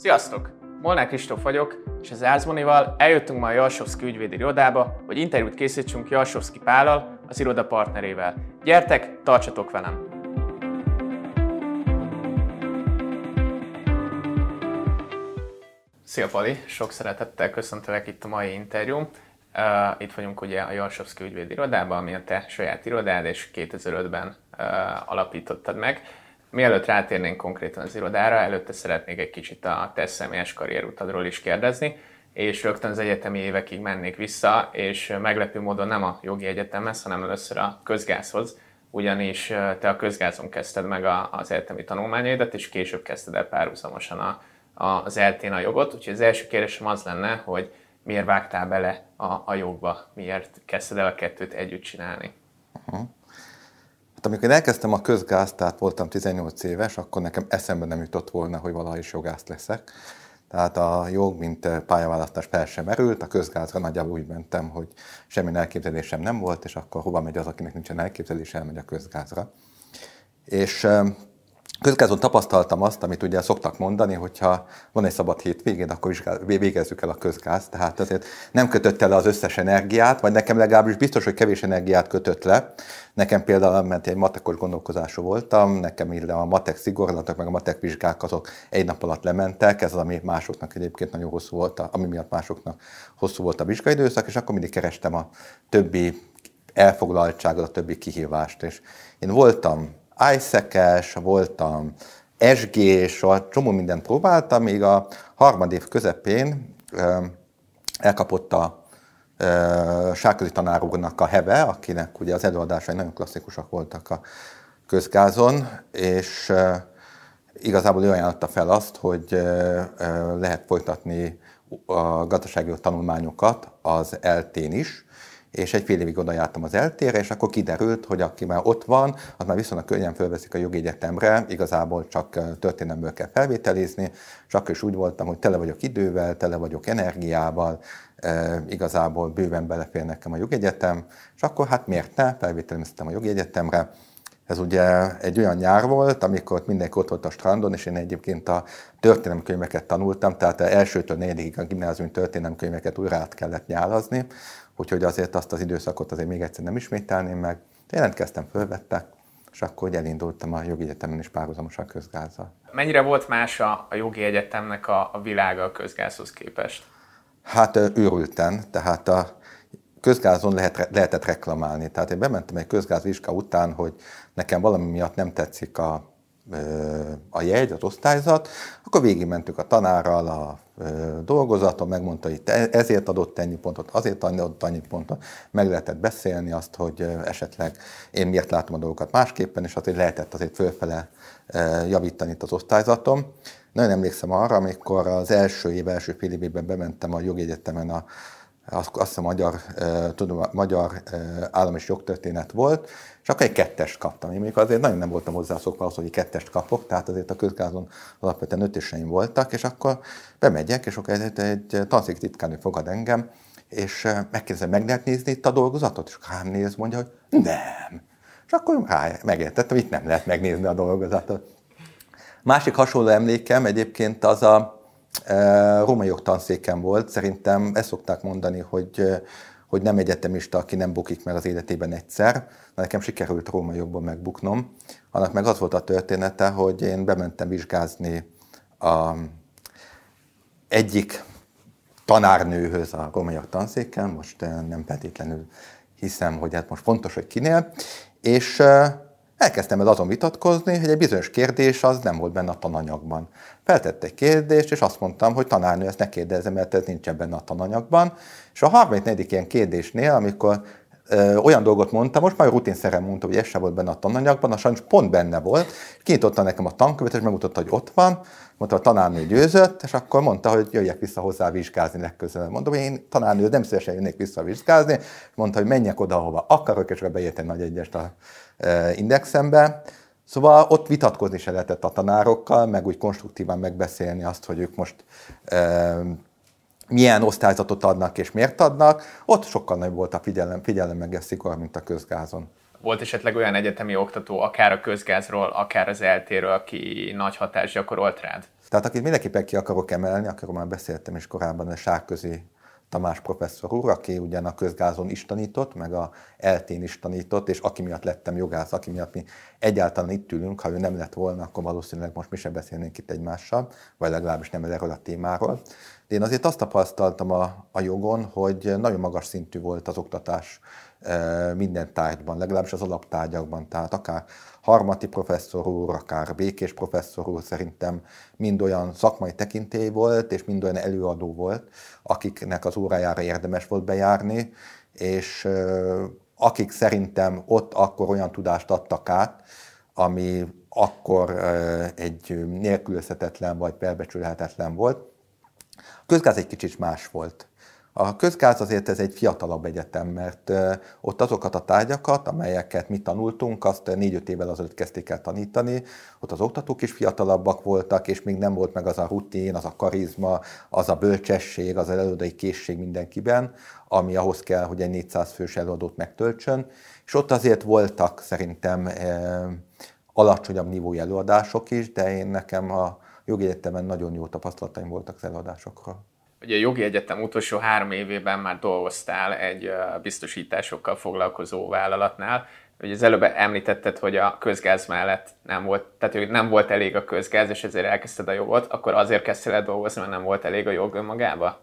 Sziasztok! Molnár Kristóf vagyok, és az Ázmonival eljöttünk ma a Jalsovszki ügyvédi irodába, hogy interjút készítsünk Jalsovszki Pállal, az iroda partnerével. Gyertek, tartsatok velem! Szia Pali, sok szeretettel köszöntelek itt a mai interjún. Uh, itt vagyunk ugye a Jalsovszki ügyvédi irodában, ami a te saját irodád, és 2005-ben uh, alapítottad meg. Mielőtt rátérnénk konkrétan az irodára, előtte szeretnék egy kicsit a te személyes karrierutadról is kérdezni, és rögtön az egyetemi évekig mennék vissza, és meglepő módon nem a jogi egyetemhez, hanem először a közgázhoz, ugyanis te a közgázon kezdted meg az egyetemi tanulmányaidat, és később kezdted el párhuzamosan a, a, az eltén a jogot, úgyhogy az első kérdésem az lenne, hogy miért vágtál bele a, a jogba, miért kezdted el a kettőt együtt csinálni? Uh-huh. Hát amikor én elkezdtem a közgázt, tehát voltam 18 éves, akkor nekem eszembe nem jutott volna, hogy valaha is jogász leszek. Tehát a jog, mint pályaválasztás fel sem merült, a közgázra nagyjából úgy mentem, hogy semmi elképzelésem nem volt, és akkor hova megy az, akinek nincsen elképzelés, elmegy a közgázra. És Közgázon tapasztaltam azt, amit ugye szoktak mondani, hogyha van egy szabad hétvégén, akkor végezzük el a közgáz. Tehát azért nem kötött el az összes energiát, vagy nekem legalábbis biztos, hogy kevés energiát kötött le. Nekem például, mert egy matekos gondolkozású voltam, nekem ille a matek szigorlatok, meg a matek vizsgák azok egy nap alatt lementek, ez az, ami másoknak egyébként nagyon hosszú volt, ami miatt másoknak hosszú volt a vizsgaidőszak, és akkor mindig kerestem a többi elfoglaltságot, a többi kihívást. És én voltam isaac voltam SG-s, csomó mindent próbáltam, még a harmadév közepén elkapott a Sárközi tanár a heve, akinek ugye az előadásai nagyon klasszikusak voltak a közgázon, és igazából ő ajánlotta fel azt, hogy lehet folytatni a gazdasági tanulmányokat az eltén is, és egy fél évig oda jártam az eltére, és akkor kiderült, hogy aki már ott van, az már viszonylag könnyen fölveszik a jogi igazából csak történelmből kell felvételizni, és is úgy voltam, hogy tele vagyok idővel, tele vagyok energiával, e, igazából bőven belefér nekem a jogegyetem, és akkor hát miért ne, felvételiztem a jogi ez ugye egy olyan nyár volt, amikor mindenki ott volt a strandon, és én egyébként a történelemkönyveket tanultam, tehát elsőtől negyedikig a gimnázium történelemkönyveket újra át kellett nyálazni, úgyhogy azért azt az időszakot azért még egyszer nem ismételném meg. Jelentkeztem, fölvettek, és akkor elindultam a jogi egyetemen is párhuzamosan közgázzal. Mennyire volt más a, a jogi egyetemnek a, a világa a közgázhoz képest? Hát őrülten, tehát a közgázon lehet, lehetett reklamálni. Tehát én bementem egy közgázvizsga után, hogy nekem valami miatt nem tetszik a a jegy, az osztályzat, akkor végigmentük a tanárral a dolgozaton, megmondta, hogy ezért adott ennyi pontot, azért adott annyi pontot, meg lehetett beszélni azt, hogy esetleg én miért látom a dolgokat másképpen, és azért lehetett azért fölfele javítani itt az osztályzatom. Nagyon emlékszem arra, amikor az első év, első fél évében bementem a jogegyetemen a azt, a magyar, tudom, magyar állam és jogtörténet volt, akkor egy kettest kaptam. Én még azért nagyon nem voltam hozzászokva az, hogy egy kettest kapok, tehát azért a közgázon alapvetően ötöseim voltak, és akkor bemegyek, és akkor egy, egy tanszék fogad engem, és megkérdezem, meg lehet nézni itt a dolgozatot? És rám néz, mondja, hogy nem. És akkor rá, megértettem, itt nem lehet megnézni a dolgozatot. Másik hasonló emlékem egyébként az a, római jogtanszéken volt, szerintem ezt szokták mondani, hogy, hogy nem egyetemista, aki nem bukik meg az életében egyszer, mert nekem sikerült római jogban megbuknom. Annak meg az volt a története, hogy én bementem vizsgázni a egyik tanárnőhöz a római tanszéken, most nem feltétlenül hiszem, hogy hát most fontos, hogy kinél, és Elkezdtem el azon vitatkozni, hogy egy bizonyos kérdés az nem volt benne a tananyagban. Feltette egy kérdést, és azt mondtam, hogy tanárnő, ezt ne kérdezzem, mert ez nincsen benne a tananyagban. És a 34. ilyen kérdésnél, amikor ö, olyan dolgot mondtam, most már rutinszerűen mondta, hogy ez sem volt benne a tananyagban, a sajnos pont benne volt. Kinyitotta nekem a tankövet, és megmutatta, hogy ott van, mondta, a tanárnő győzött, és akkor mondta, hogy jöjjek vissza hozzá vizsgázni legközelebb. Mondom, hogy én tanárnő nem szívesen jönnék vissza vizsgázni, mondta, hogy menjek oda, ahova akarok, és beírt egy nagy egyest a indexembe. Szóval ott vitatkozni se lehetett a tanárokkal, meg úgy konstruktívan megbeszélni azt, hogy ők most e, milyen osztályzatot adnak és miért adnak. Ott sokkal nagyobb volt a figyelem, figyelem meg a szikor, mint a közgázon. Volt esetleg olyan egyetemi oktató, akár a közgázról, akár az eltéről, aki nagy hatást gyakorolt rád? Tehát akit mindenképpen ki akarok emelni, akkor már beszéltem is korábban, a Sárközi Tamás professzor úr, aki ugyan a közgázon is tanított, meg a eltén is tanított, és aki miatt lettem jogász, aki miatt mi egyáltalán itt ülünk, ha ő nem lett volna, akkor valószínűleg most mi sem beszélnénk itt egymással, vagy legalábbis nem erről a témáról. De én azért azt tapasztaltam a, a jogon, hogy nagyon magas szintű volt az oktatás e, minden tárgyban, legalábbis az alaptárgyakban, tehát akár harmati professzor úr, akár békés professzor úr szerintem mind olyan szakmai tekintély volt, és mind olyan előadó volt, akiknek az órájára érdemes volt bejárni, és akik szerintem ott akkor olyan tudást adtak át, ami akkor egy nélkülözhetetlen vagy felbecsülhetetlen volt. Közgáz egy kicsit más volt. A közgáz azért ez egy fiatalabb egyetem, mert ott azokat a tárgyakat, amelyeket mi tanultunk, azt négy-öt évvel azelőtt kezdték el tanítani, ott az oktatók is fiatalabbak voltak, és még nem volt meg az a rutin, az a karizma, az a bölcsesség, az előadói készség mindenkiben, ami ahhoz kell, hogy egy 400 fős előadót megtöltsön. És ott azért voltak szerintem alacsonyabb nívói előadások is, de én nekem a jogi egyetemen nagyon jó tapasztalataim voltak az előadásokról. Ugye a jogi egyetem utolsó három évében már dolgoztál egy biztosításokkal foglalkozó vállalatnál. Ugye az előbb említetted, hogy a közgáz mellett nem volt, tehát hogy nem volt elég a közgáz, és ezért elkezdted a jogot, akkor azért kezdtél el dolgozni, mert nem volt elég a jog önmagába?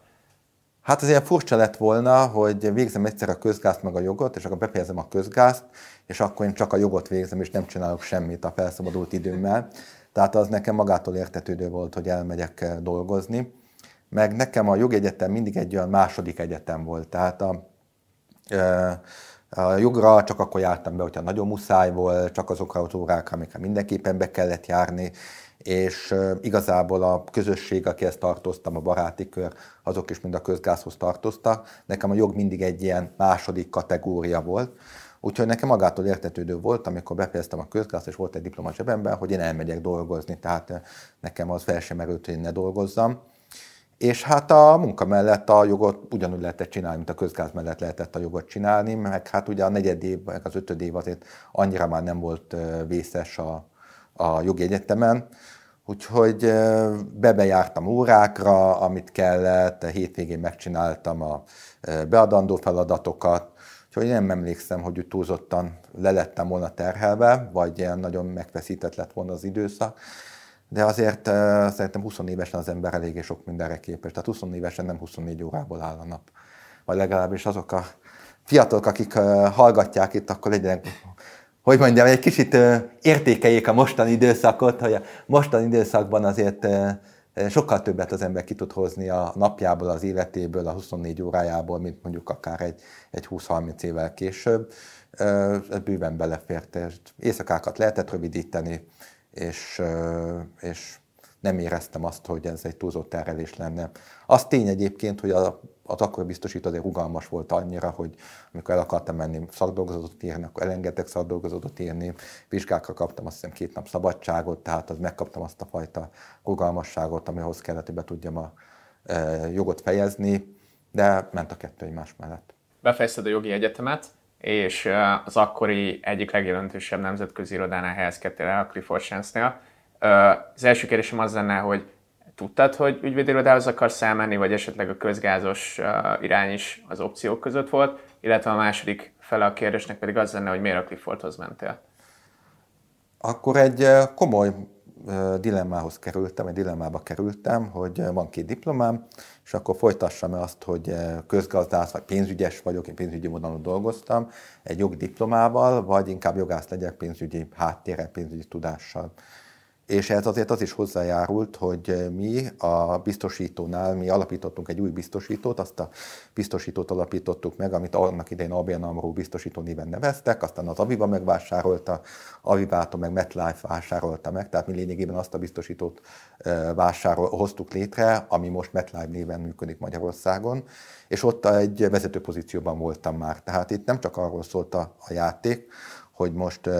Hát azért furcsa lett volna, hogy végzem egyszer a közgázt meg a jogot, és akkor befejezem a közgázt, és akkor én csak a jogot végzem, és nem csinálok semmit a felszabadult időmmel. Tehát az nekem magától értetődő volt, hogy elmegyek dolgozni meg nekem a jogegyetem mindig egy olyan második egyetem volt. Tehát a, a jogra csak akkor jártam be, hogyha nagyon muszáj volt, csak azokra az órákra, amikre mindenképpen be kellett járni, és igazából a közösség, akihez tartoztam, a baráti kör, azok is mind a közgázhoz tartoztak. Nekem a jog mindig egy ilyen második kategória volt. Úgyhogy nekem magától értetődő volt, amikor befejeztem a közgázt, és volt egy diploma zsebemben, hogy én elmegyek dolgozni. Tehát nekem az fel sem merült, hogy én ne dolgozzam. És hát a munka mellett a jogot ugyanúgy lehetett csinálni, mint a közgáz mellett lehetett a jogot csinálni, meg hát ugye a negyed év, meg az ötöd év azért annyira már nem volt vészes a, a jogi egyetemen, úgyhogy bebejártam órákra, amit kellett, hétvégén megcsináltam a beadandó feladatokat, úgyhogy nem emlékszem, hogy úgy túlzottan lelettem volna terhelve, vagy ilyen nagyon megfeszített lett volna az időszak de azért uh, szerintem 20 évesen az ember eléggé sok mindenre képes. Tehát 20 évesen nem 24 órából áll a nap. Vagy legalábbis azok a fiatalok, akik uh, hallgatják itt, akkor legyenek, hogy mondjam, egy kicsit uh, értékeljék a mostani időszakot, hogy a mostani időszakban azért uh, sokkal többet az ember ki tud hozni a napjából, az életéből, a 24 órájából, mint mondjuk akár egy, egy 20-30 évvel később. Ez bőven belefért. Éjszakákat lehetett rövidíteni, és, és nem éreztem azt, hogy ez egy túlzott terelés lenne. Az tény egyébként, hogy a, az akkor biztosító azért rugalmas volt annyira, hogy amikor el akartam menni szakdolgozatot írni, akkor elengedtek szakdolgozatot írni, vizsgákra kaptam azt hiszem két nap szabadságot, tehát az megkaptam azt a fajta rugalmasságot, amihoz kellett, hogy be tudjam a e, jogot fejezni, de ment a kettő egymás mellett. Befejezted a jogi egyetemet, és az akkori egyik legjelentősebb nemzetközi irodánál helyezkedtél el, a Clifford Chance-nél. Az első kérdésem az lenne, hogy tudtad, hogy ügyvédirodához akarsz elmenni, vagy esetleg a közgázos irány is az opciók között volt, illetve a második fele a kérdésnek pedig az lenne, hogy miért a Cliffordhoz mentél. Akkor egy komoly dilemmához kerültem, egy dilemmába kerültem, hogy van két diplomám, és akkor folytassam-e azt, hogy közgazdász vagy pénzügyes vagyok, én pénzügyi vonalon dolgoztam, egy jogdiplomával, vagy inkább jogász legyek pénzügyi háttérrel, pénzügyi tudással. És ez azért az is hozzájárult, hogy mi a biztosítónál, mi alapítottunk egy új biztosítót, azt a biztosítót alapítottuk meg, amit annak idején ABN AMRO biztosító néven neveztek, aztán az Aviva megvásárolta, Avivától meg MetLife vásárolta meg, tehát mi lényegében azt a biztosítót vásárol, hoztuk létre, ami most MetLife néven működik Magyarországon, és ott egy vezető pozícióban voltam már. Tehát itt nem csak arról szólt a, a játék, hogy most uh,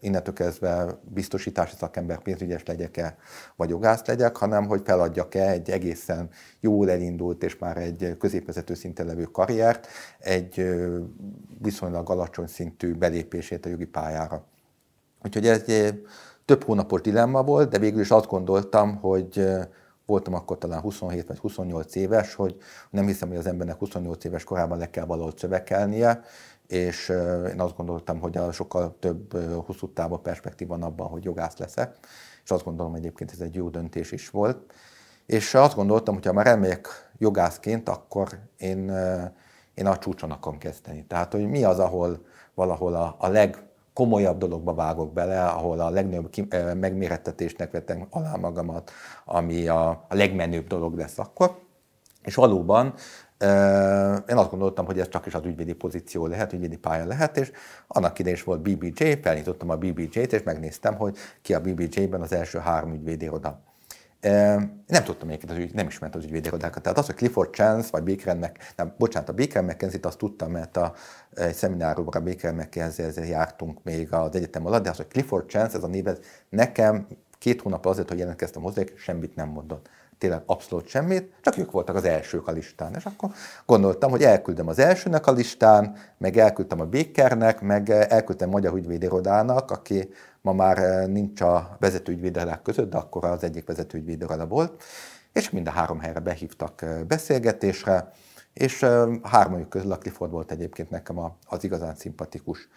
innentől kezdve biztosítási szakember pénzügyes legyek-e, vagy jogász legyek, hanem hogy feladjak-e egy egészen jól elindult és már egy középvezető szinten levő karriert, egy uh, viszonylag alacsony szintű belépését a jogi pályára. Úgyhogy ez több hónapos dilemma volt, de végül is azt gondoltam, hogy voltam akkor talán 27 vagy 28 éves, hogy nem hiszem, hogy az embernek 28 éves korában le kell valahogy szövekelnie, és én azt gondoltam, hogy a sokkal több hosszú távú perspektív van abban, hogy jogász leszek, és azt gondolom egyébként ez egy jó döntés is volt. És azt gondoltam, hogy ha már elmegyek jogászként, akkor én, én a csúcson akarom kezdeni. Tehát, hogy mi az, ahol valahol a, a legkomolyabb dologba vágok bele, ahol a legnagyobb megmérettetésnek vettem alá magamat, ami a, a legmenőbb dolog lesz akkor. És valóban én azt gondoltam, hogy ez csak is az ügyvédi pozíció lehet, ügyvédi pálya lehet, és annak idején is volt BBJ, felnyitottam a BBJ-t, és megnéztem, hogy ki a BBJ-ben az első három ügyvédi iroda. Nem tudtam egyébként, az ügy, nem ismert az ügyvédirodákat. Tehát az, hogy Clifford Chance, vagy Baker meg, nem, bocsánat, a Baker McKenzie-t azt tudtam, mert a, egy szemináriumra a Baker mckenzie jártunk még az egyetem alatt, de az, hogy Clifford Chance, ez a név, nekem két hónap azért, hogy jelentkeztem hozzá, semmit nem mondott tényleg abszolút semmit, csak ők voltak az elsők a listán. És akkor gondoltam, hogy elküldem az elsőnek a listán, meg elküldtem a Bakernek, meg elküldtem Magyar Ügyvédirodának, aki ma már nincs a vezetőügyvédelek között, de akkor az egyik vezetőügyvédiroda volt, és mind a három helyre behívtak beszélgetésre, és hármójuk közül a Clifford volt egyébként nekem az igazán szimpatikus.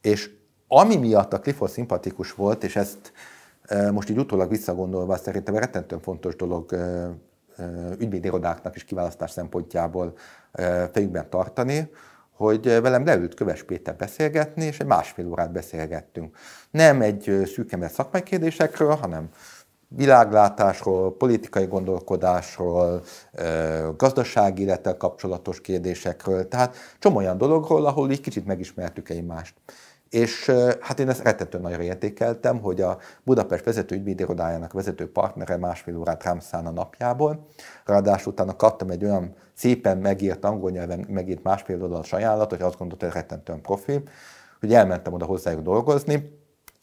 És ami miatt a Clifford szimpatikus volt, és ezt most így utólag visszagondolva szerintem rettentően fontos dolog ügyvédirodáknak is kiválasztás szempontjából fejükben tartani, hogy velem leült Köves Péter beszélgetni, és egy másfél órát beszélgettünk. Nem egy szűkember szakmai kérdésekről, hanem világlátásról, politikai gondolkodásról, gazdasági élettel kapcsolatos kérdésekről, tehát csomó olyan dologról, ahol így kicsit megismertük egymást. És hát én ezt rettentően nagyra értékeltem, hogy a Budapest vezető ügyvédirodájának vezető partnere másfél órát rám szán a napjából. Ráadásul utána kaptam egy olyan szépen megírt, angol nyelven megírt másfél oldalas ajánlat, hogy azt gondolta, hogy rettentően profi, hogy elmentem oda hozzájuk dolgozni.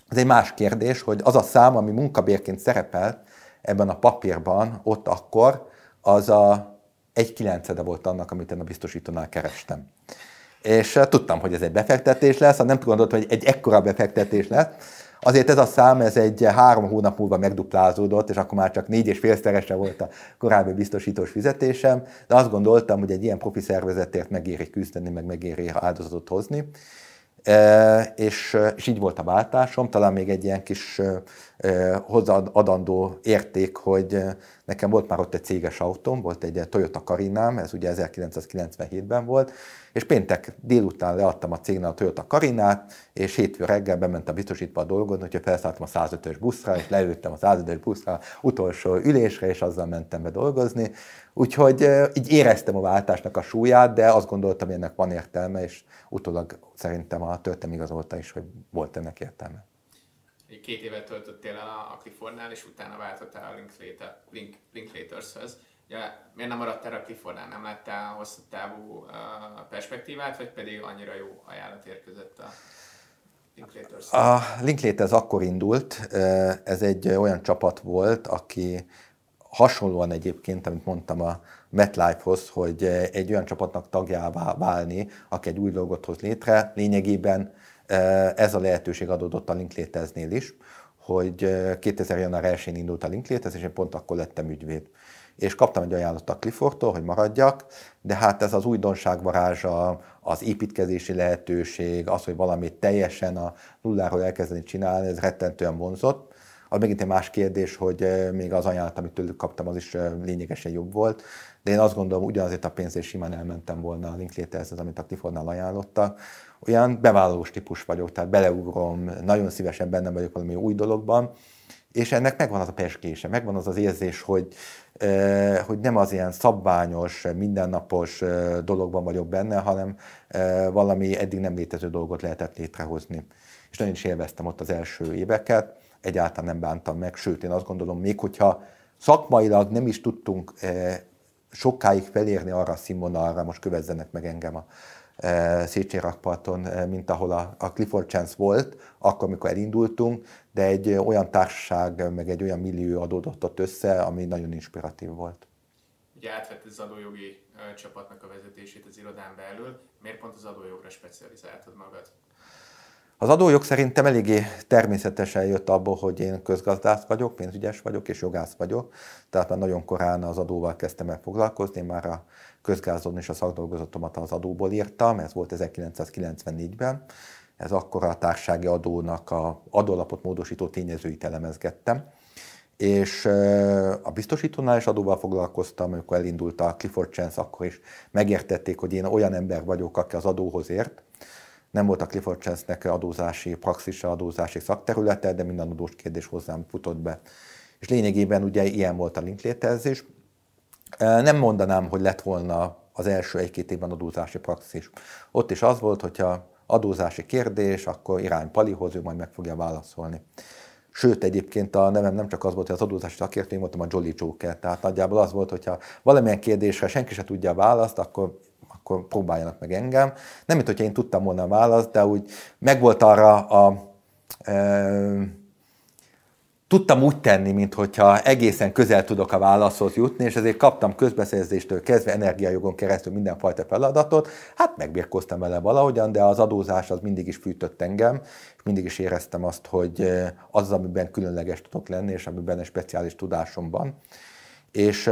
Ez egy más kérdés, hogy az a szám, ami munkabérként szerepelt ebben a papírban, ott akkor, az a egy kilencede volt annak, amit én a biztosítónál kerestem és eh, tudtam, hogy ez egy befektetés lesz, nem gondoltam, hogy egy ekkora befektetés lesz. Azért ez a szám, ez egy három hónap múlva megduplázódott, és akkor már csak négy és félszerese volt a korábbi biztosítós fizetésem, de azt gondoltam, hogy egy ilyen profi szervezetért megéri küzdeni, meg megéri áldozatot hozni. E, és, és így volt a váltásom, talán még egy ilyen kis e, hozzáadandó érték, hogy nekem volt már ott egy céges autóm, volt egy Toyota Karinám, ez ugye 1997-ben volt, és péntek délután leadtam a cégnél a Toyota Karinát, és hétfő reggel bementem a biztosítva dolgozni, hogyha felszálltam a 105-ös buszra, és leültem a 105-ös buszra utolsó ülésre, és azzal mentem be dolgozni. Úgyhogy így éreztem a váltásnak a súlyát, de azt gondoltam, hogy ennek van értelme, és utólag szerintem a történelem igazolta is, hogy volt ennek értelme. Két évet töltöttél el a Cliffordnál, és utána váltottál a Linklater, Link. Ja, miért nem maradtál a Cliffordnál? Nem láttál hosszú távú uh, perspektívát, vagy pedig annyira jó ajánlat érkezett a Linklaters? A Linklaters akkor indult, ez egy olyan csapat volt, aki hasonlóan egyébként, amit mondtam a MetLife-hoz, hogy egy olyan csapatnak tagjává válni, aki egy új dolgot hoz létre, lényegében ez a lehetőség adódott a Linklatersnél is, hogy 2000. január 1-én indult a Linklaters, és én pont akkor lettem ügyvéd és kaptam egy ajánlatot a Cliffordtól, hogy maradjak, de hát ez az újdonság varázsa, az építkezési lehetőség, az, hogy valamit teljesen a nulláról elkezdeni csinálni, ez rettentően vonzott. Az megint egy más kérdés, hogy még az ajánlat, amit tőlük kaptam, az is lényegesen jobb volt. De én azt gondolom, ugyanazért a pénzért simán elmentem volna a Linklaters, amit a Cliffordnál ajánlottak. Olyan bevállalós típus vagyok, tehát beleugrom, nagyon szívesen benne vagyok valami új dologban, és ennek megvan az a perskése, megvan az az érzés, hogy, hogy nem az ilyen szabványos, mindennapos dologban vagyok benne, hanem valami eddig nem létező dolgot lehetett létrehozni. És nagyon is élveztem ott az első éveket, egyáltalán nem bántam meg, sőt én azt gondolom, még hogyha szakmailag nem is tudtunk sokáig felérni arra a színvonalra, most kövezzenek meg engem a Széchenyi rakparton, mint ahol a, a Clifford Chance volt, akkor, amikor elindultunk, de egy olyan társaság, meg egy olyan millió adódott ott össze, ami nagyon inspiratív volt. Ugye átvett az adójogi csapatnak a vezetését az irodán belül. Miért pont az adójogra specializáltad magad? Az adójog szerintem eléggé természetesen jött abból, hogy én közgazdász vagyok, pénzügyes vagyok és jogász vagyok, tehát már nagyon korán az adóval kezdtem el foglalkozni, már a közgázon és a szakdolgozatomat az adóból írtam, ez volt 1994-ben, ez akkor a társági adónak a adólapot módosító tényezőit elemezgettem, és a biztosítónál is adóval foglalkoztam, amikor elindult a Clifford Chance, akkor is megértették, hogy én olyan ember vagyok, aki az adóhoz ért, nem volt a Clifford Chance-nek adózási praxisa, adózási szakterülete, de minden adós kérdés hozzám futott be. És lényegében ugye ilyen volt a linklétezés. Nem mondanám, hogy lett volna az első egy-két évben adózási praxis. Ott is az volt, hogyha adózási kérdés, akkor irány Palihoz, ő majd meg fogja válaszolni. Sőt, egyébként a nevem nem csak az volt, hogy az adózási szakértő, én voltam a Jolly Joker. Tehát nagyjából az volt, hogyha valamilyen kérdésre senki se tudja a választ, akkor akkor próbáljanak meg engem. Nem, mint hogyha én tudtam volna a választ, de úgy megvolt arra a... E, tudtam úgy tenni, mintha egészen közel tudok a válaszhoz jutni, és ezért kaptam közbeszerzéstől kezdve energiajogon keresztül mindenfajta feladatot. Hát megbírkoztam vele valahogyan, de az adózás az mindig is fűtött engem, és mindig is éreztem azt, hogy az, amiben különleges tudok lenni, és amiben egy speciális tudásom van és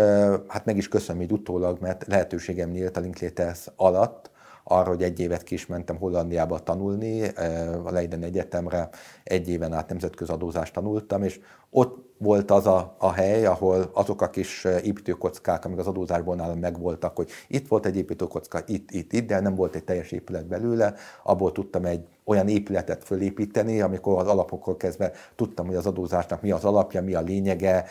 hát meg is köszönöm így utólag, mert lehetőségem nyílt a Linklaters alatt, arra, hogy egy évet ki is mentem Hollandiába tanulni, a Leiden Egyetemre, egy éven át nemzetközi adózást tanultam, és ott volt az a, a hely, ahol azok a kis építőkockák, amik az adózásból nálam megvoltak, hogy itt volt egy építőkocka, itt, itt, itt, de nem volt egy teljes épület belőle, abból tudtam egy olyan épületet fölépíteni, amikor az alapokról kezdve tudtam, hogy az adózásnak mi az alapja, mi a lényege,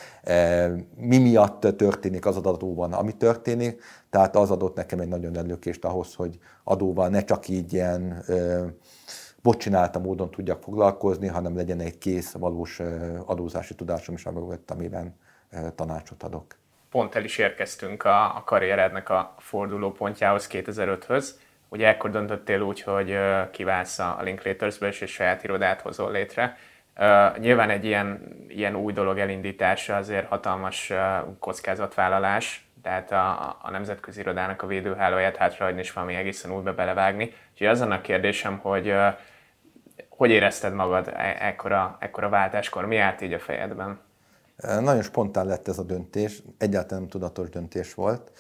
mi miatt történik az adóban, ami történik. Tehát az adott nekem egy nagyon előkést ahhoz, hogy adóval ne csak így ilyen bocsinálta módon tudjak foglalkozni, hanem legyen egy kész, valós adózási tudásom is, amiben tanácsot adok. Pont el is érkeztünk a, a karrierednek a fordulópontjához 2005-höz. Ugye ekkor döntöttél úgy, hogy kiválsz a Linklaters-ből, és egy saját irodát hozol létre. Nyilván egy ilyen, ilyen új dolog elindítása azért hatalmas kockázatvállalás, tehát a, a nemzetközi irodának a védőhálóját hátrahagyni és valami egészen újba belevágni. Úgyhogy az a kérdésem, hogy uh, hogy érezted magad e- ekkora, ekkora váltáskor? Mi állt így a fejedben? Nagyon spontán lett ez a döntés, egyáltalán nem tudatos döntés volt.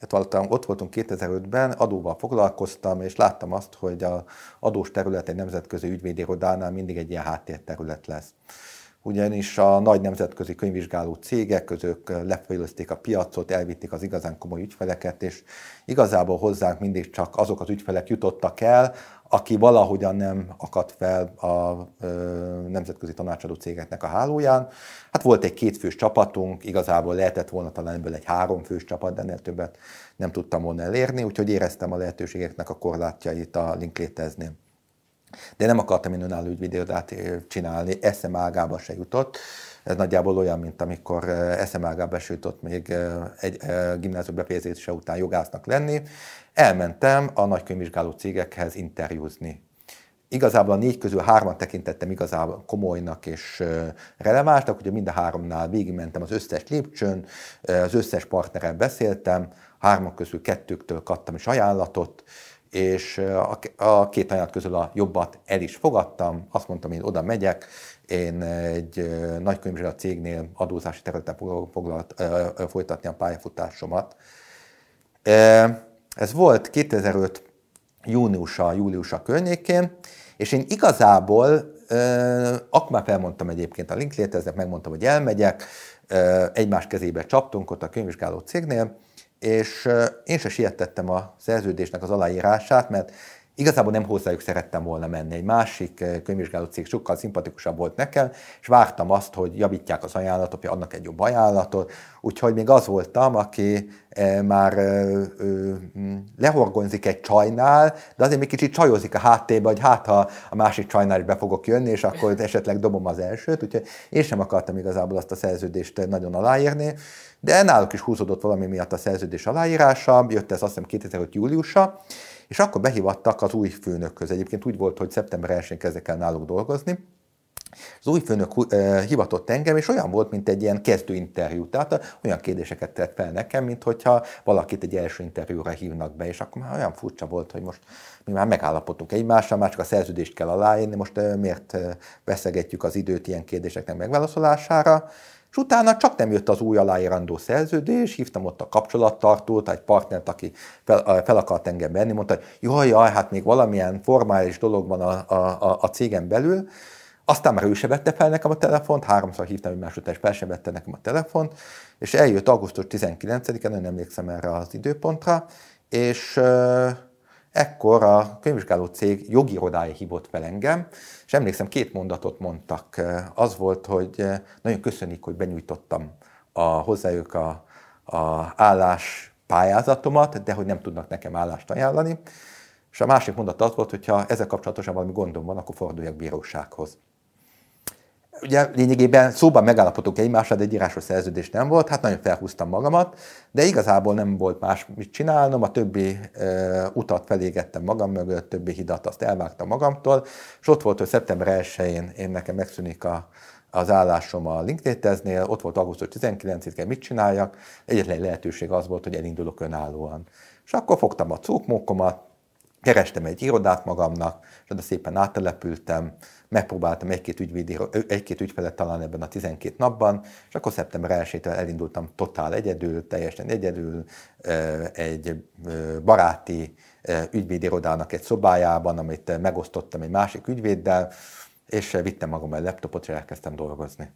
Hát ott voltunk 2005-ben, adóval foglalkoztam, és láttam azt, hogy az adós terület egy nemzetközi ügyvédirodánál mindig egy ilyen háttérterület lesz ugyanis a nagy nemzetközi könyvvizsgáló cégek közök lefejleszték a piacot, elvitték az igazán komoly ügyfeleket, és igazából hozzánk mindig csak azok az ügyfelek jutottak el, aki valahogyan nem akadt fel a ö, nemzetközi tanácsadó cégeknek a hálóján. Hát volt egy kétfős csapatunk, igazából lehetett volna talán ebből egy háromfős csapat, de ennél többet nem tudtam volna elérni, úgyhogy éreztem a lehetőségeknek a korlátjait a linkléteznél. De nem akartam én önálló ügyvideódát csinálni, eszem ágába se jutott. Ez nagyjából olyan, mint amikor eszem ágába se jutott még egy gimnázium befejezése után jogásznak lenni. Elmentem a nagykönyvvizsgáló cégekhez interjúzni. Igazából a négy közül hárman tekintettem igazából komolynak és relevánsnak, ugye mind a háromnál végigmentem az összes lépcsőn, az összes partnerrel beszéltem, hármak közül kettőktől kaptam is ajánlatot, és a két anyát közül a jobbat el is fogadtam, azt mondtam, én oda megyek, én egy nagy a cégnél adózási területen foglalt, folytatni a pályafutásomat. Ez volt 2005 júniusa, júliusa környékén, és én igazából, akkor már felmondtam egyébként a linkléteznek, megmondtam, hogy elmegyek, egymás kezébe csaptunk ott a könyvvizsgáló cégnél, és én se sietettem a szerződésnek az aláírását, mert Igazából nem hozzájuk szerettem volna menni. Egy másik könyvvizsgáló cég sokkal szimpatikusabb volt nekem, és vártam azt, hogy javítják az ajánlatot, hogy adnak egy jobb ajánlatot. Úgyhogy még az voltam, aki már lehorgonzik egy csajnál, de azért még kicsit csajozik a háttérbe, hogy hát ha a másik csajnál is be fogok jönni, és akkor esetleg dobom az elsőt. Úgyhogy én sem akartam igazából azt a szerződést nagyon aláírni, de náluk is húzódott valami miatt a szerződés aláírása, jött ez azt hiszem 2005 júliusa, és akkor behívattak az új főnökhöz. Egyébként úgy volt, hogy szeptember 1-én kezdek el náluk dolgozni, Az új főnök hivatott engem, és olyan volt, mint egy ilyen kezdőinterjú. Tehát olyan kérdéseket tett fel nekem, mint hogyha valakit egy első interjúra hívnak be, és akkor már olyan furcsa volt, hogy most mi már megállapodtunk egymással, már csak a szerződést kell aláírni, most miért veszegetjük az időt ilyen kérdéseknek megválaszolására. És utána csak nem jött az új aláírandó szerződés, hívtam ott a kapcsolattartót, egy partnert, aki fel, fel akart engem venni, mondta, hogy jaj, jaj, hát még valamilyen formális dolog van a, a, a cégen belül, aztán már ő se vette fel nekem a telefont, háromszor hívtam egymás után, és fel se vette nekem a telefont, és eljött augusztus 19-en, nem emlékszem erre az időpontra, és ekkor a könyvvizsgáló cég jogi irodája hívott fel engem, és emlékszem, két mondatot mondtak. Az volt, hogy nagyon köszönik, hogy benyújtottam a, hozzájuk a, a állás pályázatomat, de hogy nem tudnak nekem állást ajánlani. És a másik mondat az volt, hogy ha ezzel kapcsolatosan valami gondom van, akkor forduljak bírósághoz ugye lényegében szóban megállapodtunk egymással, de egy írásos szerződés nem volt, hát nagyon felhúztam magamat, de igazából nem volt más mit csinálnom, a többi e, utat felégettem magam mögött, többi hidat azt elvágtam magamtól, és ott volt, hogy szeptember 1-én én nekem megszűnik a, az állásom a linkedin ott volt augusztus 19-ig, mit csináljak, egyetlen lehetőség az volt, hogy elindulok önállóan. És akkor fogtam a cukmókomat, kerestem egy irodát magamnak, és oda szépen áttelepültem, megpróbáltam egy-két, ügyvédi, egy-két ügyfelet találni ebben a 12 napban, és akkor szeptember 1 elindultam totál egyedül, teljesen egyedül, egy baráti ügyvédirodának egy szobájában, amit megosztottam egy másik ügyvéddel, és vittem magam egy laptopot, és elkezdtem dolgozni.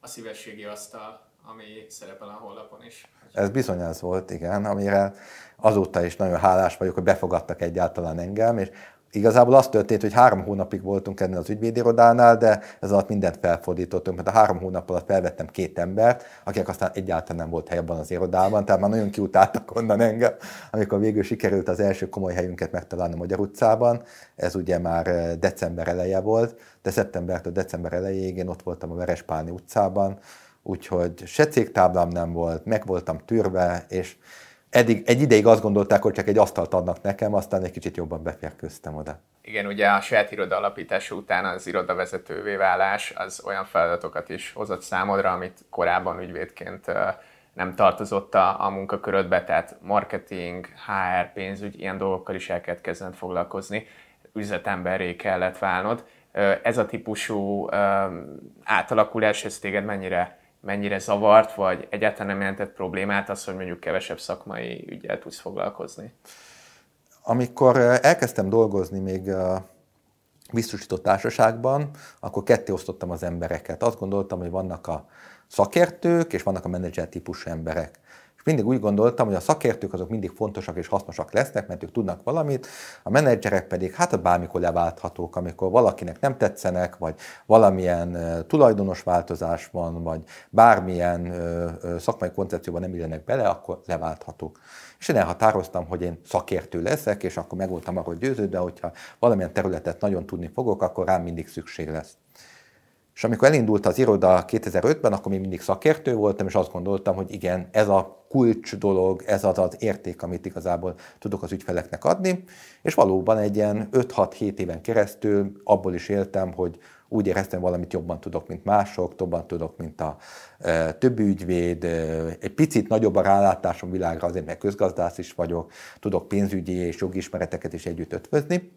A szívességi asztal, ami szerepel a honlapon is. Ez bizony az volt, igen, amire azóta is nagyon hálás vagyok, hogy befogadtak egyáltalán engem, és Igazából az történt, hogy három hónapig voltunk ennél az ügyvédirodánál, de ez alatt mindent felfordítottunk, mert a három hónap alatt felvettem két embert, akik aztán egyáltalán nem volt hely abban az irodában, tehát már nagyon kiutáltak onnan engem, amikor végül sikerült az első komoly helyünket megtalálni Magyar utcában. Ez ugye már eh, december eleje volt, de szeptembertől december elejéig én ott voltam a Verespálni utcában, úgyhogy se cégtáblám nem volt, meg voltam tűrve, és eddig, egy ideig azt gondolták, hogy csak egy asztalt adnak nekem, aztán egy kicsit jobban beférkőztem oda. Igen, ugye a saját iroda alapítása után az irodavezetővé válás az olyan feladatokat is hozott számodra, amit korábban ügyvédként nem tartozott a, a munkakörödbe, tehát marketing, HR, pénzügy, ilyen dolgokkal is el kellett kezdened foglalkozni, üzletemberré kellett válnod. Ez a típusú átalakulás, ez téged mennyire mennyire zavart, vagy egyáltalán nem jelentett problémát az, hogy mondjuk kevesebb szakmai ügyel tudsz foglalkozni? Amikor eh, elkezdtem dolgozni még a biztosított társaságban, akkor ketté osztottam az embereket. Azt gondoltam, hogy vannak a szakértők, és vannak a menedzser típusú emberek mindig úgy gondoltam, hogy a szakértők azok mindig fontosak és hasznosak lesznek, mert ők tudnak valamit, a menedzserek pedig hát bármikor leválthatók, amikor valakinek nem tetszenek, vagy valamilyen tulajdonos változás van, vagy bármilyen szakmai koncepcióban nem illenek bele, akkor leválthatók. És én elhatároztam, hogy én szakértő leszek, és akkor meg voltam arról győződve, hogyha valamilyen területet nagyon tudni fogok, akkor rám mindig szükség lesz. És amikor elindult az iroda 2005-ben, akkor még mindig szakértő voltam, és azt gondoltam, hogy igen, ez a kulcs dolog, ez az az érték, amit igazából tudok az ügyfeleknek adni. És valóban egy ilyen 5-6-7 éven keresztül abból is éltem, hogy úgy éreztem, valamit jobban tudok, mint mások, jobban tudok, mint a e, többi ügyvéd, e, egy picit nagyobb a rálátásom világra, azért mert közgazdász is vagyok, tudok pénzügyi és jogismereteket is együtt ötvözni.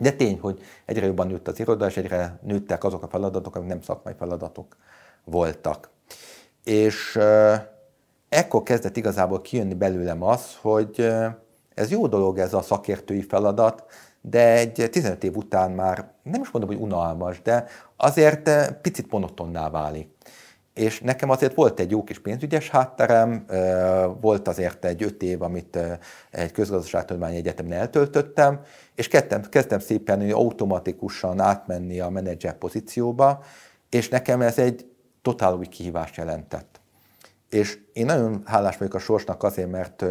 De tény, hogy egyre jobban nőtt az iroda, és egyre nőttek azok a feladatok, amik nem szakmai feladatok voltak. És ekkor kezdett igazából kijönni belőlem az, hogy ez jó dolog ez a szakértői feladat, de egy 15 év után már nem is mondom, hogy unalmas, de azért picit monotonná válik és nekem azért volt egy jó kis pénzügyes hátterem, volt azért egy öt év, amit egy közgazdaságtudományi egyetemen eltöltöttem, és kezdtem, kezdtem szépen automatikusan átmenni a menedzser pozícióba, és nekem ez egy totál új kihívást jelentett. És én nagyon hálás vagyok a sorsnak azért, mert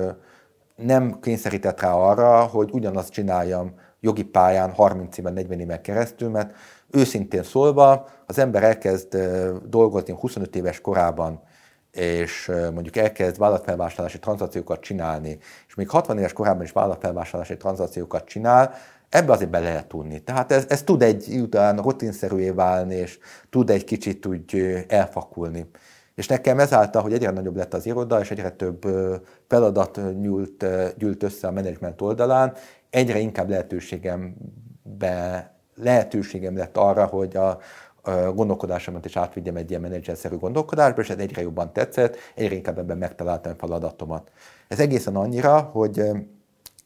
nem kényszerített rá arra, hogy ugyanazt csináljam jogi pályán 30 éven, 40 éven keresztül, mert őszintén szólva az ember elkezd dolgozni 25 éves korában, és mondjuk elkezd vállalatfelvásárlási tranzakciókat csinálni, és még 60 éves korában is vállalatfelvásárlási tranzakciókat csinál, ebbe azért be lehet tudni. Tehát ez, ez tud egy után rutinszerűvé válni, és tud egy kicsit úgy elfakulni. És nekem ezáltal, hogy egyre nagyobb lett az iroda, és egyre több feladat nyúlt, gyűlt össze a menedzsment oldalán, egyre inkább lehetőségem, be, lehetőségem lett arra, hogy a gondolkodásomat is átvigyem egy ilyen menedzserszerű gondolkodásba, és ez egyre jobban tetszett, egyre inkább ebben megtaláltam feladatomat. Ez egészen annyira, hogy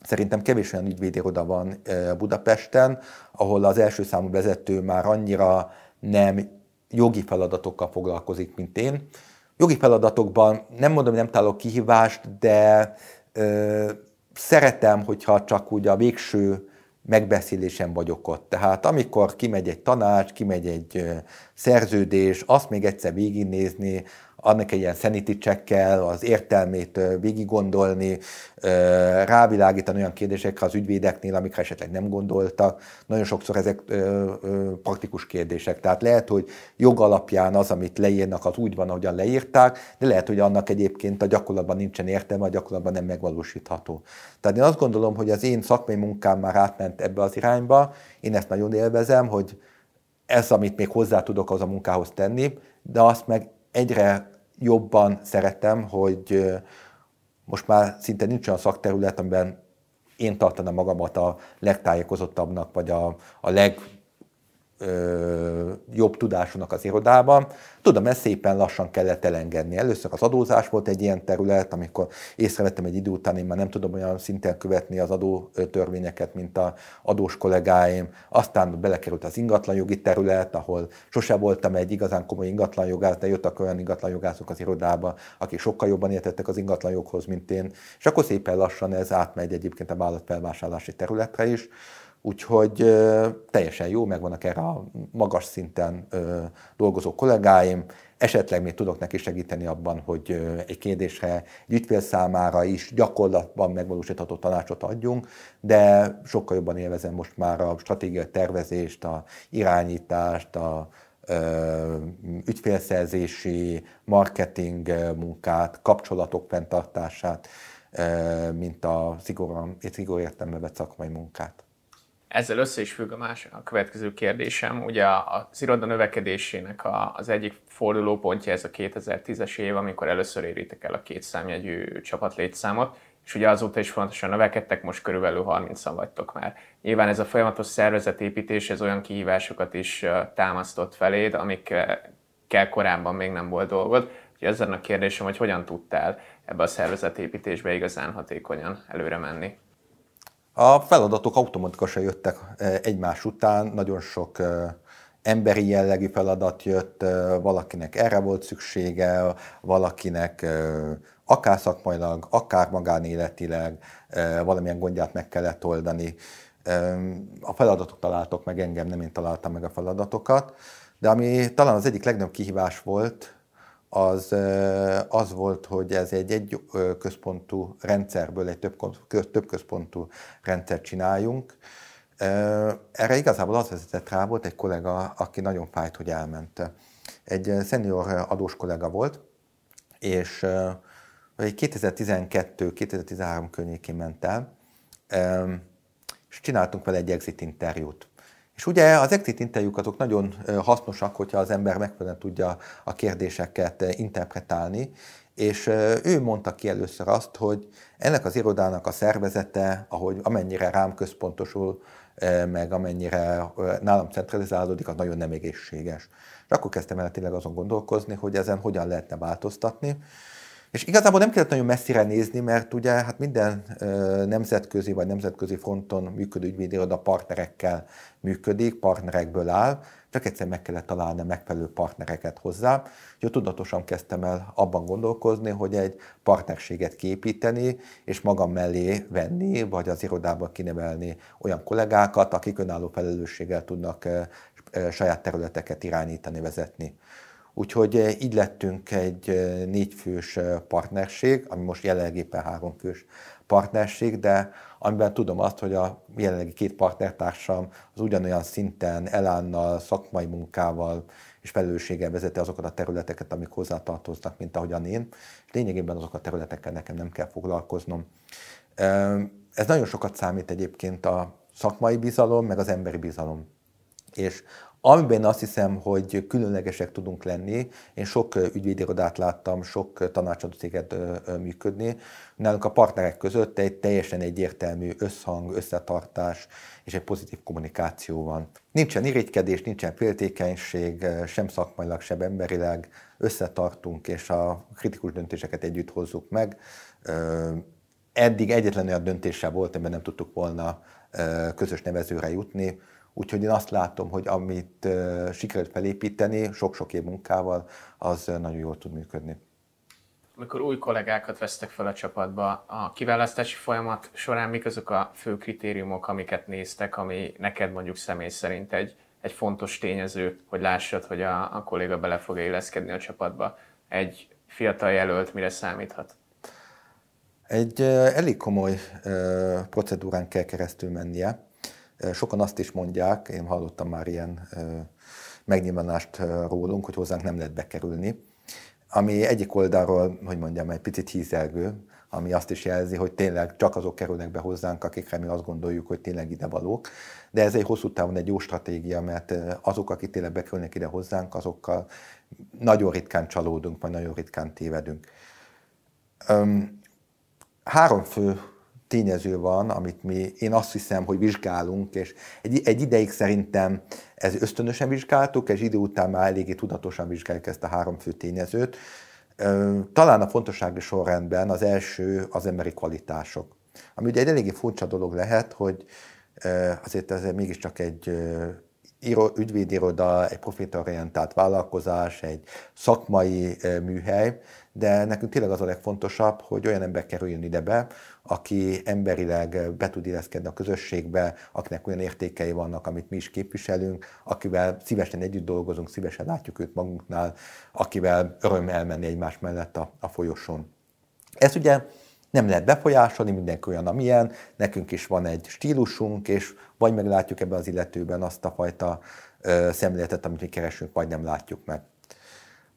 Szerintem kevés olyan ügyvédiroda van Budapesten, ahol az első számú vezető már annyira nem jogi feladatokkal foglalkozik, mint én. Jogi feladatokban nem mondom, hogy nem találok kihívást, de ö, szeretem, hogyha csak úgy a végső megbeszélésen vagyok ott. Tehát amikor kimegy egy tanács, kimegy egy szerződés, azt még egyszer végignézni, annak egy ilyen sanity checkkel az értelmét végig gondolni, rávilágítani olyan kérdésekre az ügyvédeknél, amikre esetleg nem gondoltak. Nagyon sokszor ezek praktikus kérdések. Tehát lehet, hogy jogalapján az, amit leírnak, az úgy van, ahogyan leírták, de lehet, hogy annak egyébként a gyakorlatban nincsen értelme, a gyakorlatban nem megvalósítható. Tehát én azt gondolom, hogy az én szakmai munkám már átment ebbe az irányba, én ezt nagyon élvezem, hogy ez, amit még hozzá tudok az a munkához tenni, de azt meg egyre jobban szeretem, hogy most már szinte nincs olyan szakterület, amiben én tartanám magamat a legtájékozottabbnak, vagy a, a leg ö, jobb tudásúnak az irodában. Tudom, ezt szépen lassan kellett elengedni. Először az adózás volt egy ilyen terület, amikor észrevettem egy idő után, én már nem tudom olyan szinten követni az adó törvényeket, mint a adós kollégáim. Aztán belekerült az ingatlanjogi terület, ahol sose voltam egy igazán komoly ingatlanjogász, de jöttek olyan ingatlanjogászok az irodába, akik sokkal jobban értettek az ingatlanjoghoz, mint én. És akkor szépen lassan ez átmegy egyébként a vállalatfelvásárlási területre is. Úgyhogy teljesen jó, megvannak erre a magas szinten dolgozó kollégáim, esetleg még tudok neki segíteni abban, hogy egy kérdésre egy ügyfél számára is gyakorlatban megvalósítható tanácsot adjunk, de sokkal jobban élvezem most már a stratégiai tervezést, a irányítást, a ügyfélszerzési, marketing munkát, kapcsolatok fenntartását, mint a szigorú, szigorú értelme vett szakmai munkát. Ezzel össze is függ a, más, a következő kérdésem. Ugye az iroda növekedésének a, az egyik fordulópontja ez a 2010-es év, amikor először éritek el a két számjegyű csapatlétszámot, és ugye azóta is fontosan növekedtek, most körülbelül 30-an vagytok már. Nyilván ez a folyamatos szervezetépítés, ez olyan kihívásokat is támasztott feléd, amikkel korábban még nem volt dolgod. Úgyhogy ez a kérdésem, hogy hogyan tudtál ebbe a szervezetépítésbe igazán hatékonyan előre menni. A feladatok automatikusan jöttek e, egymás után, nagyon sok e, emberi jellegű feladat jött, e, valakinek erre volt szüksége, valakinek akár szakmailag, akár magánéletileg valamilyen gondját meg kellett oldani. A feladatok találtok meg engem, nem én találtam meg a feladatokat, de ami talán az egyik legnagyobb kihívás volt, az, az volt, hogy ez egy egy központú rendszerből egy több, több központú rendszert csináljunk. Erre igazából az vezetett rá, volt egy kollega, aki nagyon fájt, hogy elment. Egy szenior adós kollega volt, és 2012-2013 környékén ment el, és csináltunk vele egy exit interjút. És ugye az exit interjúk azok nagyon hasznosak, hogyha az ember megfelelően tudja a kérdéseket interpretálni, és ő mondta ki először azt, hogy ennek az irodának a szervezete, ahogy amennyire rám központosul, meg amennyire nálam centralizálódik, az nagyon nem egészséges. És akkor kezdtem el tényleg azon gondolkozni, hogy ezen hogyan lehetne változtatni. És igazából nem kellett nagyon messzire nézni, mert ugye hát minden nemzetközi vagy nemzetközi fronton működő ügyvédiroda partnerekkel működik, partnerekből áll, csak egyszer meg kellett találni megfelelő partnereket hozzá. Úgyhogy tudatosan kezdtem el abban gondolkozni, hogy egy partnerséget képíteni, és magam mellé venni, vagy az irodába kinevelni olyan kollégákat, akik önálló felelősséggel tudnak saját területeket irányítani, vezetni. Úgyhogy eh, így lettünk egy eh, négyfős eh, partnerség, ami most jelenleg éppen háromfős partnerség, de amiben tudom azt, hogy a jelenlegi két partnertársam az ugyanolyan szinten elánnal, szakmai munkával és felelősséggel vezeti azokat a területeket, amik hozzátartoznak, mint ahogyan én. Lényegében azok a területekkel nekem nem kell foglalkoznom. Ez nagyon sokat számít egyébként a szakmai bizalom, meg az emberi bizalom. És Amiben azt hiszem, hogy különlegesek tudunk lenni. Én sok ügyvédirodát láttam, sok tanácsadó céget működni. Nálunk a partnerek között egy teljesen egyértelmű összhang, összetartás és egy pozitív kommunikáció van. Nincsen irigykedés, nincsen féltékenység, sem szakmailag, sem emberileg. Összetartunk, és a kritikus döntéseket együtt hozzuk meg. Eddig egyetlen olyan döntéssel volt, amiben nem tudtuk volna közös nevezőre jutni Úgyhogy én azt látom, hogy amit sikerült felépíteni sok-sok év munkával, az nagyon jól tud működni. Amikor új kollégákat vesztek fel a csapatba, a kiválasztási folyamat során mik azok a fő kritériumok, amiket néztek, ami neked mondjuk személy szerint egy, egy fontos tényező, hogy lássad, hogy a, a kolléga bele fog illeszkedni a csapatba. Egy fiatal jelölt mire számíthat? Egy elég komoly procedúrán kell keresztül mennie Sokan azt is mondják, én hallottam már ilyen megnyilvánást rólunk, hogy hozzánk nem lehet bekerülni, ami egyik oldalról, hogy mondjam, egy picit hízelgő, ami azt is jelzi, hogy tényleg csak azok kerülnek be hozzánk, akikre mi azt gondoljuk, hogy tényleg ide valók. De ez egy hosszú távon egy jó stratégia, mert azok, akik tényleg bekerülnek ide hozzánk, azokkal nagyon ritkán csalódunk, vagy nagyon ritkán tévedünk. Három fő tényező van, amit mi, én azt hiszem, hogy vizsgálunk, és egy, egy ideig szerintem ez ösztönösen vizsgáltuk, és idő után már eléggé tudatosan vizsgáljuk ezt a három fő tényezőt. Talán a fontossági sorrendben az első az emberi kvalitások. Ami ugye egy eléggé furcsa dolog lehet, hogy azért ez mégiscsak egy ügyvédiroda, egy profitorientált vállalkozás, egy szakmai műhely, de nekünk tényleg az a legfontosabb, hogy olyan ember kerüljön ide be, aki emberileg be tud illeszkedni a közösségbe, akinek olyan értékei vannak, amit mi is képviselünk, akivel szívesen együtt dolgozunk, szívesen látjuk őt magunknál, akivel öröm elmenni egymás mellett a, a folyosón. Ez ugye nem lehet befolyásolni, mindenki olyan, amilyen, nekünk is van egy stílusunk, és vagy meglátjuk ebben az illetőben azt a fajta ö, szemléletet, amit mi keresünk, vagy nem látjuk meg.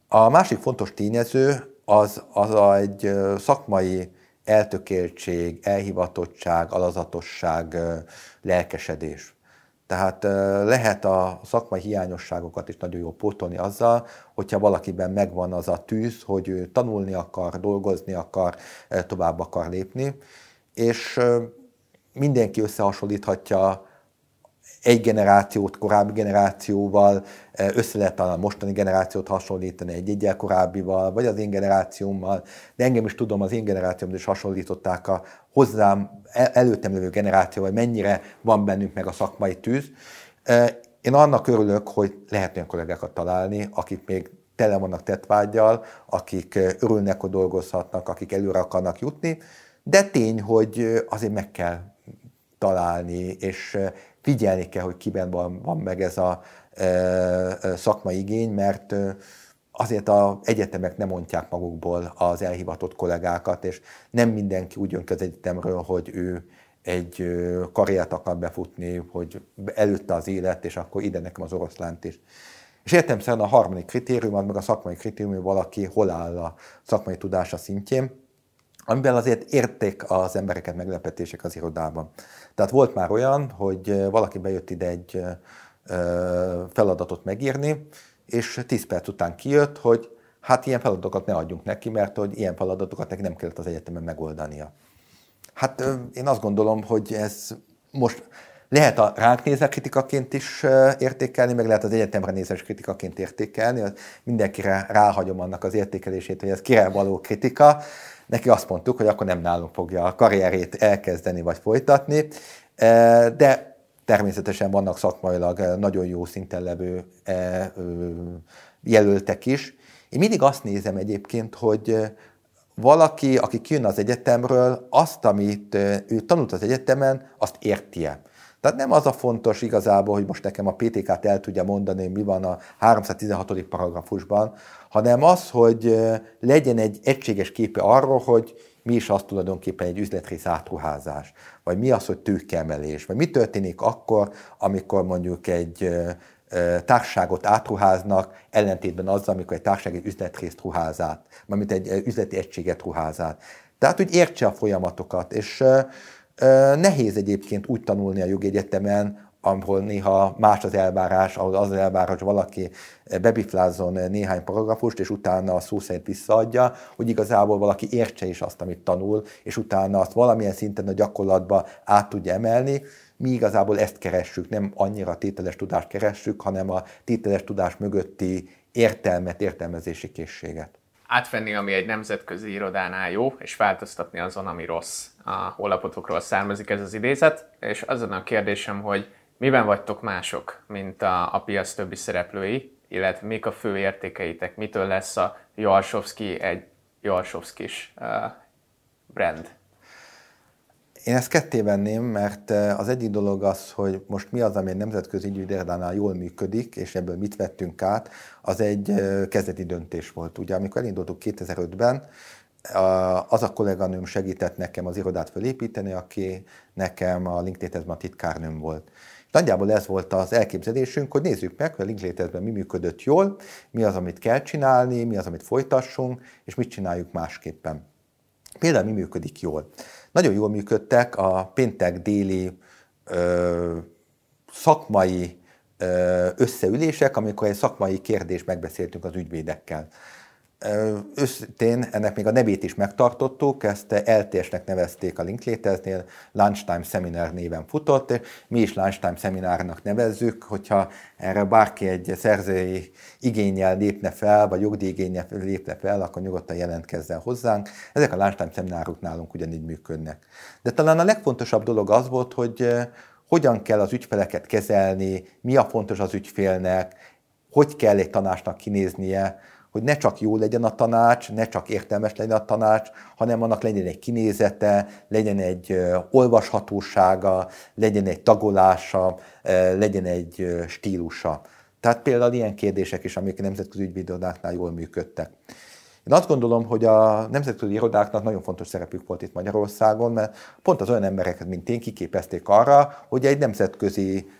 A másik fontos tényező az, az egy szakmai eltökéltség, elhivatottság, alazatosság, lelkesedés. Tehát lehet a szakmai hiányosságokat is nagyon jól pótolni azzal, hogyha valakiben megvan az a tűz, hogy ő tanulni akar, dolgozni akar, tovább akar lépni, és mindenki összehasonlíthatja egy generációt korábbi generációval, össze lehet talán a mostani generációt hasonlítani egy egyel korábbival, vagy az én generációmmal, de engem is tudom, az én generációmmal is hasonlították a hozzám előttem lévő generációval, mennyire van bennünk meg a szakmai tűz. Én annak örülök, hogy lehet olyan kollégákat találni, akik még tele vannak tetvágyjal, akik örülnek, hogy dolgozhatnak, akik előre akarnak jutni, de tény, hogy azért meg kell találni, és figyelni kell, hogy kiben van, van meg ez a e, szakmai igény, mert azért az egyetemek nem mondják magukból az elhivatott kollégákat, és nem mindenki úgy jön az egyetemről, hogy ő egy karriert akar befutni, hogy előtte az élet, és akkor ide nekem az oroszlánt is. És értem szerint a harmadik kritérium, az meg a szakmai kritérium, hogy valaki hol áll a szakmai tudása szintjén, amiben azért érték az embereket meglepetések az irodában. Tehát volt már olyan, hogy valaki bejött ide egy feladatot megírni, és 10 perc után kijött, hogy hát ilyen feladatokat ne adjunk neki, mert hogy ilyen feladatokat neki nem kellett az egyetemen megoldania. Hát én azt gondolom, hogy ez most lehet a ránk nézve kritikaként is értékelni, meg lehet az egyetemre nézves kritikaként értékelni. Mindenkire ráhagyom annak az értékelését, hogy ez kire való kritika. Neki azt mondtuk, hogy akkor nem nálunk fogja a karrierét elkezdeni vagy folytatni, de természetesen vannak szakmailag nagyon jó szinten levő jelöltek is. Én mindig azt nézem egyébként, hogy valaki, aki kijön az egyetemről, azt, amit ő tanult az egyetemen, azt érti-e. Tehát nem az a fontos igazából, hogy most nekem a PTK-t el tudja mondani, mi van a 316. paragrafusban, hanem az, hogy legyen egy egységes képe arról, hogy mi is az tulajdonképpen egy üzletrész átruházás, vagy mi az, hogy tőkeemelés, vagy mi történik akkor, amikor mondjuk egy társaságot átruháznak, ellentétben azzal, amikor egy társaság egy üzletrészt ruház át, mármint egy üzleti egységet ruház át. Tehát, hogy értse a folyamatokat, és Nehéz egyébként úgy tanulni a jogegyetemen, ahol néha más az elvárás, ahol az elvárás, hogy valaki bebiflázzon néhány paragrafust, és utána a szó szerint visszaadja, hogy igazából valaki értse is azt, amit tanul, és utána azt valamilyen szinten a gyakorlatba át tudja emelni. Mi igazából ezt keressük, nem annyira a tételes tudást keressük, hanem a tételes tudás mögötti értelmet, értelmezési készséget átvenni, ami egy nemzetközi irodánál jó, és változtatni azon, ami rossz. A honlapotokról származik ez az idézet, és azon a kérdésem, hogy miben vagytok mások, mint a, a piac többi szereplői, illetve mik a fő értékeitek, mitől lesz a Jalsovski egy Jalsovskis uh, brand? Én ezt ketté venném, mert az egyik dolog az, hogy most mi az, ami egy nemzetközi ügyvédirodánál jól működik, és ebből mit vettünk át, az egy kezdeti döntés volt. Ugye, amikor elindultuk 2005-ben, az a kolléganőm segített nekem az irodát felépíteni, aki nekem a Linklatesben a titkárnőm volt. Nagyjából ez volt az elképzelésünk, hogy nézzük meg, hogy a Linklatesben mi működött jól, mi az, amit kell csinálni, mi az, amit folytassunk, és mit csináljuk másképpen. Például mi működik jól. Nagyon jól működtek a péntek déli ö, szakmai ö, összeülések, amikor egy szakmai kérdést megbeszéltünk az ügyvédekkel. Őszintén ennek még a nevét is megtartottuk, ezt LTS-nek nevezték a Linklatesnél, Lunchtime Seminar néven futott, mi is Lunchtime Seminárnak nevezzük, hogyha erre bárki egy szerzői igényel lépne fel, vagy jogdíjigényel lépne fel, akkor nyugodtan jelentkezzen hozzánk. Ezek a Lunchtime Seminárok nálunk ugyanígy működnek. De talán a legfontosabb dolog az volt, hogy hogyan kell az ügyfeleket kezelni, mi a fontos az ügyfélnek, hogy kell egy tanácsnak kinéznie, hogy ne csak jó legyen a tanács, ne csak értelmes legyen a tanács, hanem annak legyen egy kinézete, legyen egy olvashatósága, legyen egy tagolása, legyen egy stílusa. Tehát például ilyen kérdések is, amik a nemzetközi ügyvédirodáknál jól működtek. Én azt gondolom, hogy a nemzetközi irodáknak nagyon fontos szerepük volt itt Magyarországon, mert pont az olyan embereket, mint én, kiképezték arra, hogy egy nemzetközi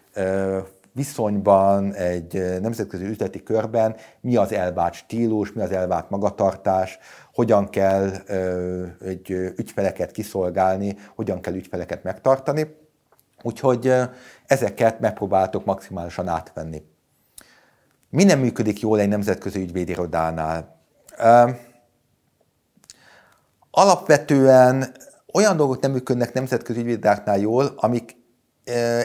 viszonyban, egy nemzetközi üzleti körben mi az elvárt stílus, mi az elvárt magatartás, hogyan kell egy ügyfeleket kiszolgálni, hogyan kell ügyfeleket megtartani. Úgyhogy ezeket megpróbáltok maximálisan átvenni. Mi nem működik jól egy nemzetközi ügyvédirodánál? Alapvetően olyan dolgok nem működnek nemzetközi ügyvédirodánál jól, amik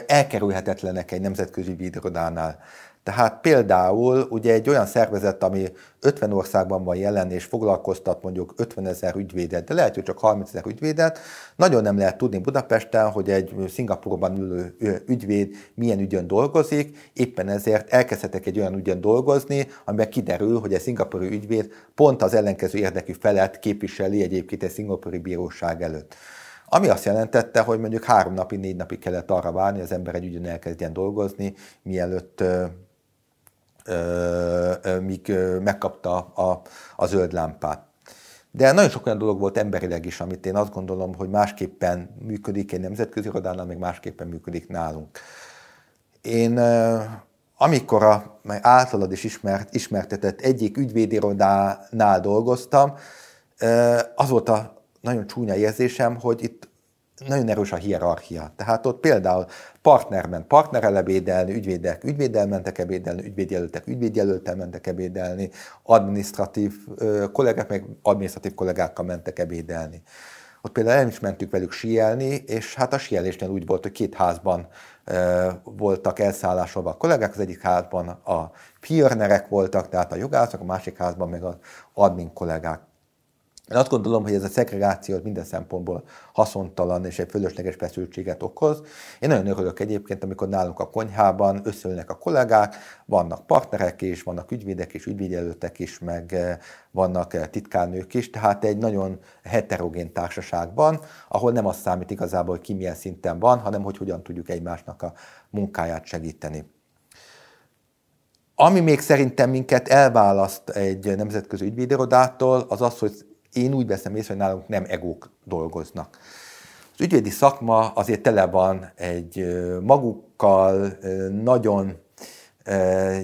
elkerülhetetlenek egy nemzetközi videódánál. Tehát például ugye egy olyan szervezet, ami 50 országban van jelen, és foglalkoztat mondjuk 50 ezer ügyvédet, de lehet, hogy csak 30 ezer ügyvédet, nagyon nem lehet tudni Budapesten, hogy egy Szingapurban ülő ügyvéd milyen ügyön dolgozik, éppen ezért elkezdhetek egy olyan ügyön dolgozni, amiben kiderül, hogy egy szingapúri ügyvéd pont az ellenkező érdekű felet képviseli egyébként egy szingapúri bíróság előtt. Ami azt jelentette, hogy mondjuk három napig, négy napig kellett arra várni, az ember egy ügyön elkezdjen dolgozni, mielőtt míg megkapta a, a zöld lámpát. De nagyon sok olyan dolog volt emberileg is, amit én azt gondolom, hogy másképpen működik egy nemzetközi irodánál, meg másképpen működik nálunk. Én amikor a általad is ismert, ismertetett egyik ügyvédirodánál dolgoztam, az volt a nagyon csúnya érzésem, hogy itt nagyon erős a hierarchia. Tehát ott például partnerben partnerrel ebédelni, ügyvédek ügyvéddel mentek ebédelni, ügyvédjelöltek ügyvédjelöltel mentek ebédelni, administratív kollégák meg administratív kollégákkal mentek ebédelni. Ott például el is mentük velük síelni, és hát a síelésnél úgy volt, hogy két házban voltak elszállásolva a kollégák, az egyik házban a pionerek voltak, tehát a jogászok, a másik házban meg az admin kollégák. Én azt gondolom, hogy ez a szegregáció minden szempontból haszontalan és egy fölösleges feszültséget okoz. Én nagyon örülök egyébként, amikor nálunk a konyhában összeülnek a kollégák, vannak partnerek is, vannak ügyvédek is, ügyvédjelöltek is, meg eh, vannak eh, titkárnők is, tehát egy nagyon heterogén társaságban, ahol nem az számít igazából, hogy ki milyen szinten van, hanem hogy hogyan tudjuk egymásnak a munkáját segíteni. Ami még szerintem minket elválaszt egy nemzetközi ügyvédirodától, az az, hogy én úgy veszem észre, hogy nálunk nem egók dolgoznak. Az ügyvédi szakma azért tele van egy magukkal nagyon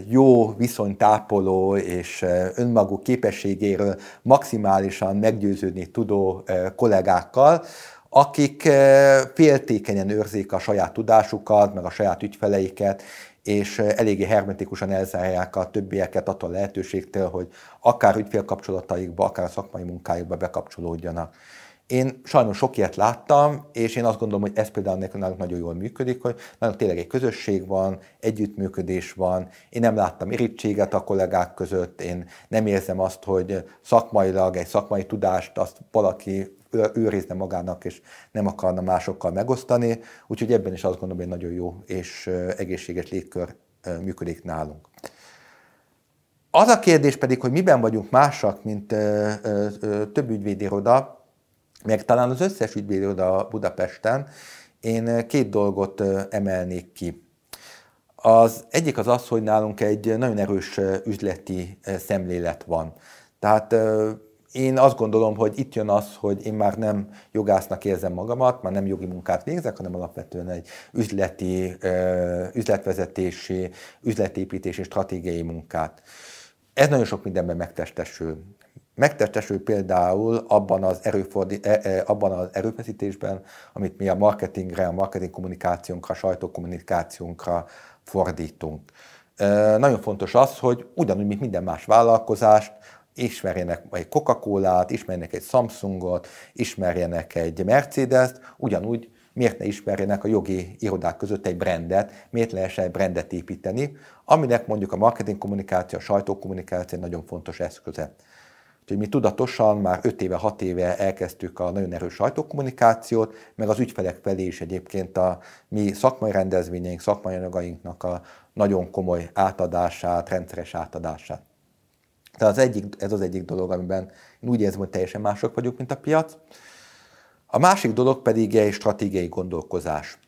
jó viszonytápoló és önmaguk képességéről maximálisan meggyőződni tudó kollégákkal, akik féltékenyen őrzik a saját tudásukat, meg a saját ügyfeleiket, és eléggé hermetikusan elzárják a többieket attól a lehetőségtől, hogy akár ügyfélkapcsolataikba, akár a szakmai munkájukba bekapcsolódjanak. Én sajnos sok ilyet láttam, és én azt gondolom, hogy ez például nekünk nagyon jól működik, hogy nagyon tényleg egy közösség van, együttműködés van. Én nem láttam irítséget a kollégák között, én nem érzem azt, hogy szakmailag egy szakmai tudást azt valaki őrizne magának, és nem akarna másokkal megosztani. Úgyhogy ebben is azt gondolom, hogy nagyon jó és egészséges légkör működik nálunk. Az a kérdés pedig, hogy miben vagyunk másak, mint több ügyvédiroda, meg talán az összes ügyvédiroda Budapesten, én két dolgot emelnék ki. Az egyik az az, hogy nálunk egy nagyon erős üzleti szemlélet van. Tehát én azt gondolom, hogy itt jön az, hogy én már nem jogásznak érzem magamat, már nem jogi munkát végzek, hanem alapvetően egy üzleti, üzletvezetési, üzletépítési, stratégiai munkát. Ez nagyon sok mindenben megtestesül. Megtestesül például abban az, erőfordi, e, e, abban az erőfeszítésben, amit mi a marketingre, a marketing kommunikációnkra, a sajtókommunikációnkra fordítunk. Nagyon fontos az, hogy ugyanúgy, mint minden más vállalkozást, ismerjenek egy Coca-Colát, ismerjenek egy Samsungot, ismerjenek egy Mercedes-t, ugyanúgy miért ne ismerjenek a jogi irodák között egy brandet, miért lehessen egy brandet építeni, aminek mondjuk a marketing kommunikáció, a sajtókommunikáció nagyon fontos eszköze. Úgyhogy mi tudatosan már 5 éve, 6 éve elkezdtük a nagyon erős sajtókommunikációt, meg az ügyfelek felé is egyébként a mi szakmai rendezvényeink, szakmai anyagainknak a nagyon komoly átadását, rendszeres átadását. Tehát az egyik, ez az egyik dolog, amiben én úgy érzem, hogy teljesen mások vagyunk, mint a piac. A másik dolog pedig egy stratégiai gondolkozás.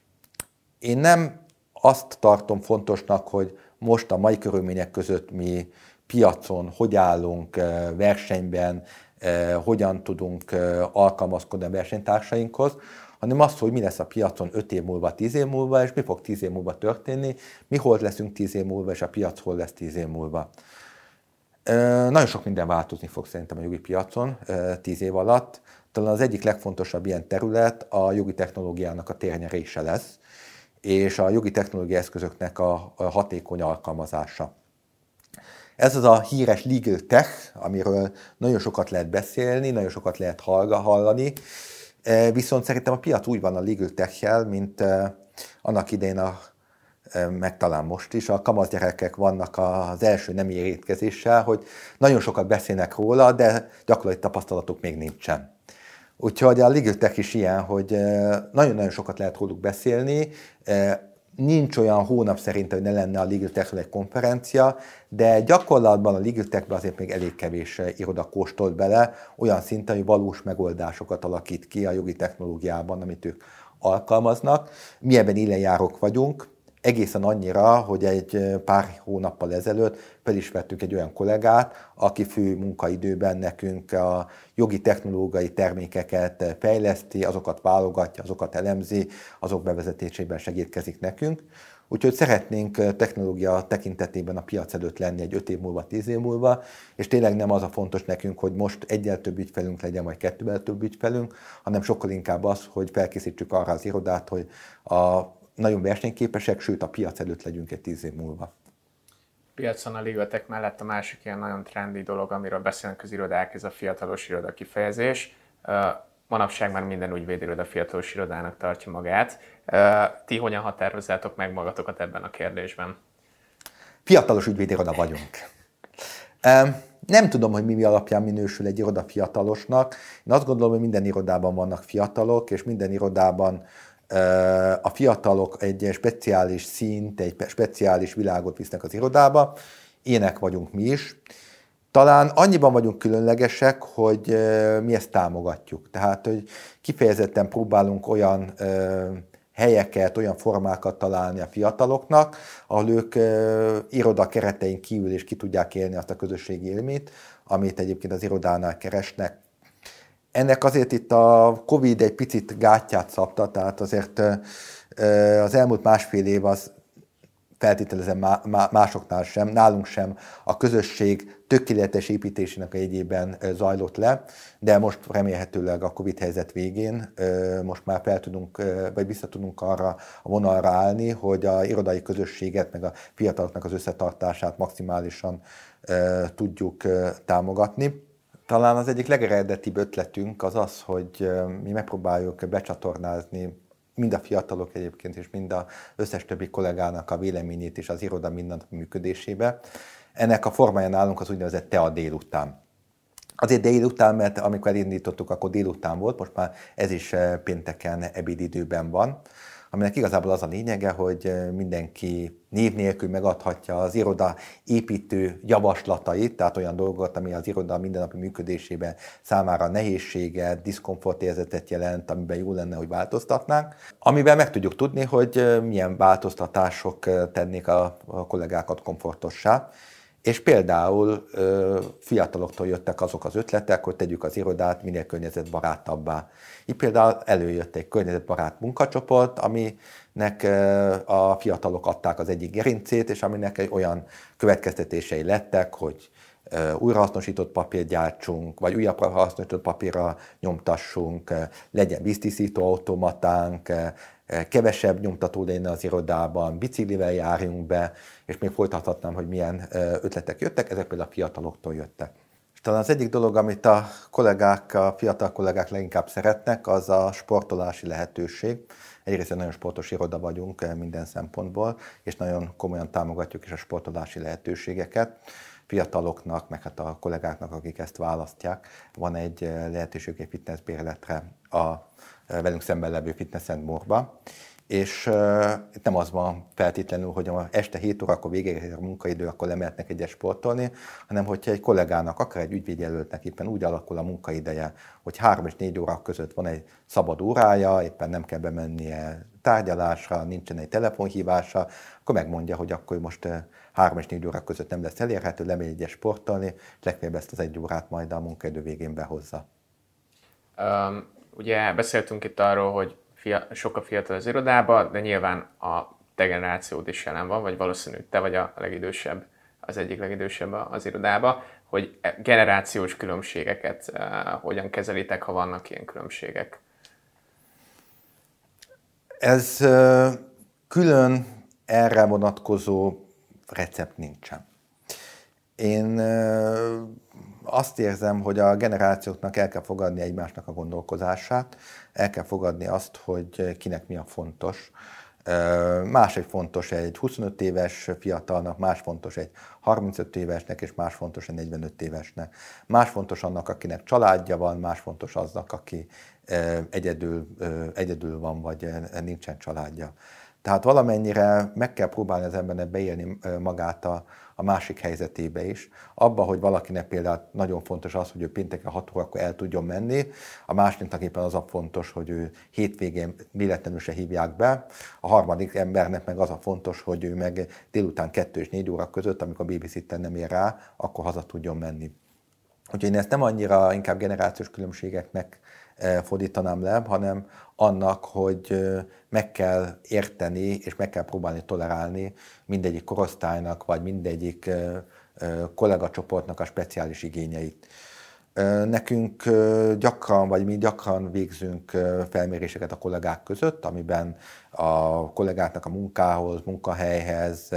Én nem azt tartom fontosnak, hogy most a mai körülmények között mi piacon hogy állunk eh, versenyben, eh, hogyan tudunk eh, alkalmazkodni a versenytársainkhoz, hanem azt, hogy mi lesz a piacon 5 év múlva, 10 év múlva, és mi fog 10 év múlva történni, mi hol leszünk 10 év múlva, és a piac hol lesz 10 év múlva. Nagyon sok minden változni fog szerintem a jogi piacon 10 év alatt. Talán az egyik legfontosabb ilyen terület a jogi technológiának a térnyerése lesz, és a jogi technológiai eszközöknek a hatékony alkalmazása. Ez az a híres legal tech, amiről nagyon sokat lehet beszélni, nagyon sokat lehet hallani, viszont szerintem a piac úgy van a legal tech mint annak idején a meg talán most is, a kamasz gyerekek vannak az első nem érétkezéssel, hogy nagyon sokat beszélnek róla, de gyakorlati tapasztalatuk még nincsen. Úgyhogy a Ligőtek is ilyen, hogy nagyon-nagyon sokat lehet róluk beszélni, nincs olyan hónap szerint, hogy ne lenne a Ligőtekről egy konferencia, de gyakorlatban a Ligőtekben azért még elég kevés iroda kóstolt bele, olyan szinten, hogy valós megoldásokat alakít ki a jogi technológiában, amit ők alkalmaznak. Mi ebben élenjárók vagyunk, egészen annyira, hogy egy pár hónappal ezelőtt fel is vettük egy olyan kollégát, aki fő munkaidőben nekünk a jogi technológiai termékeket fejleszti, azokat válogatja, azokat elemzi, azok bevezetésében segítkezik nekünk. Úgyhogy szeretnénk technológia tekintetében a piac előtt lenni egy 5 év múlva, 10 év múlva, és tényleg nem az a fontos nekünk, hogy most egyel több ügyfelünk legyen, vagy kettővel több ügyfelünk, hanem sokkal inkább az, hogy felkészítsük arra az irodát, hogy a nagyon versenyképesek, sőt a piac előtt legyünk egy tíz év múlva. Piacon a ligatek mellett a másik ilyen nagyon trendi dolog, amiről beszélnek az irodák, ez a fiatalos iroda kifejezés. Manapság már minden ügyvédiroda fiatalos irodának tartja magát. Ti hogyan határozzátok meg magatokat ebben a kérdésben? Fiatalos ügyvédiroda vagyunk. Nem tudom, hogy mi, mi alapján minősül egy iroda fiatalosnak. Én azt gondolom, hogy minden irodában vannak fiatalok, és minden irodában a fiatalok egy speciális szint, egy speciális világot visznek az irodába, ének vagyunk mi is. Talán annyiban vagyunk különlegesek, hogy mi ezt támogatjuk. Tehát, hogy kifejezetten próbálunk olyan helyeket, olyan formákat találni a fiataloknak, ahol ők iroda keretein kívül is ki tudják élni azt a közösségi élményt, amit egyébként az irodánál keresnek. Ennek azért itt a Covid egy picit gátját szabta, tehát azért az elmúlt másfél év az feltételezem másoknál sem, nálunk sem a közösség tökéletes építésének a zajlott le, de most remélhetőleg a Covid helyzet végén most már fel tudunk, vagy vissza tudunk arra a vonalra állni, hogy a irodai közösséget, meg a fiataloknak az összetartását maximálisan tudjuk támogatni. Talán az egyik legeredetibb ötletünk az az, hogy mi megpróbáljuk becsatornázni mind a fiatalok egyébként, és mind az összes többi kollégának a véleményét is az iroda mindennapi működésébe. Ennek a formája nálunk az úgynevezett TEA délután. Azért délután, mert amikor elindítottuk, akkor délután volt, most már ez is pénteken ebédidőben van aminek igazából az a lényege, hogy mindenki név nélkül megadhatja az iroda építő javaslatait, tehát olyan dolgot, ami az iroda mindennapi működésében számára nehézséget, diszkomfortérzetet jelent, amiben jó lenne, hogy változtatnánk, amiben meg tudjuk tudni, hogy milyen változtatások tennék a kollégákat komfortossá. És például fiataloktól jöttek azok az ötletek, hogy tegyük az irodát minél környezetbarátabbá. Így például előjött egy környezetbarát munkacsoport, aminek a fiatalok adták az egyik gerincét, és aminek egy olyan következtetései lettek, hogy újrahasznosított papírt gyártsunk, vagy újabb hasznosított papírra nyomtassunk, legyen víztisztító automatánk, kevesebb nyomtató lenne az irodában, biciklivel járjunk be, és még folytathatnám, hogy milyen ötletek jöttek, ezek például a fiataloktól jöttek. És talán az egyik dolog, amit a kollégák, a fiatal kollégák leginkább szeretnek, az a sportolási lehetőség. Egyrészt egy nagyon sportos iroda vagyunk minden szempontból, és nagyon komolyan támogatjuk is a sportolási lehetőségeket fiataloknak, meg hát a kollégáknak, akik ezt választják, van egy lehetőség egy fitnessbérletre a velünk szemben levő fitness Morba, és uh, itt nem az van feltétlenül, hogy a este 7 órakor végére a munkaidő, akkor lemehetnek egyet sportolni, hanem hogyha egy kollégának, akár egy ügyvédjelöltnek éppen úgy alakul a munkaideje, hogy 3 és 4 óra között van egy szabad órája, éppen nem kell bemennie tárgyalásra, nincsen egy telefonhívása, akkor megmondja, hogy akkor most 3 és 4 óra között nem lesz elérhető, lemegy egyet sportolni, és legfeljebb ezt az egy órát majd a munkaidő végén behozza. Um, ugye beszéltünk itt arról, hogy fia, sok a fiatal az irodába, de nyilván a te generációd is jelen van, vagy valószínű te vagy a legidősebb, az egyik legidősebb az irodába, hogy e generációs különbségeket uh, hogyan kezelitek, ha vannak ilyen különbségek? Ez uh, külön erre vonatkozó recept nincsen. Én uh, azt érzem, hogy a generációknak el kell fogadni egymásnak a gondolkozását, el kell fogadni azt, hogy kinek mi a fontos. Más egy fontos egy 25 éves fiatalnak, más fontos egy 35 évesnek, és más fontos egy 45 évesnek. Más fontos annak, akinek családja van, más fontos aznak, aki egyedül, egyedül van, vagy nincsen családja. Tehát valamennyire meg kell próbálni az embernek beélni magát a, a másik helyzetébe is. Abba, hogy valakinek például nagyon fontos az, hogy ő pénteken 6 órakor el tudjon menni, a másiknak éppen az a fontos, hogy ő hétvégén véletlenül se hívják be, a harmadik embernek meg az a fontos, hogy ő meg délután 2 és 4 óra között, amikor a babysitter nem ér rá, akkor haza tudjon menni. Úgyhogy én ezt nem annyira inkább generációs különbségeknek fordítanám le, hanem annak, hogy meg kell érteni és meg kell próbálni tolerálni mindegyik korosztálynak, vagy mindegyik kollégacsoportnak a speciális igényeit. Nekünk gyakran, vagy mi gyakran végzünk felméréseket a kollégák között, amiben a kollégáknak a munkához, munkahelyhez,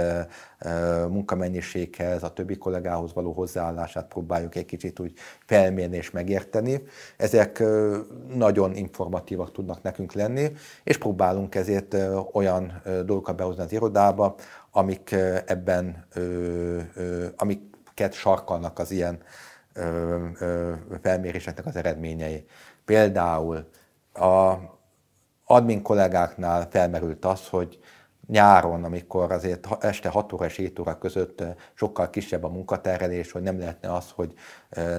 munkamennyiséghez, a többi kollégához való hozzáállását próbáljuk egy kicsit úgy felmérni és megérteni. Ezek nagyon informatívak tudnak nekünk lenni, és próbálunk ezért olyan dolgokat behozni az irodába, amik ebben, amiket sarkalnak az ilyen felméréseknek az eredményei. Például a admin kollégáknál felmerült az, hogy nyáron, amikor azért este 6 óra és 7 óra között sokkal kisebb a munkaterhelés, hogy nem lehetne az, hogy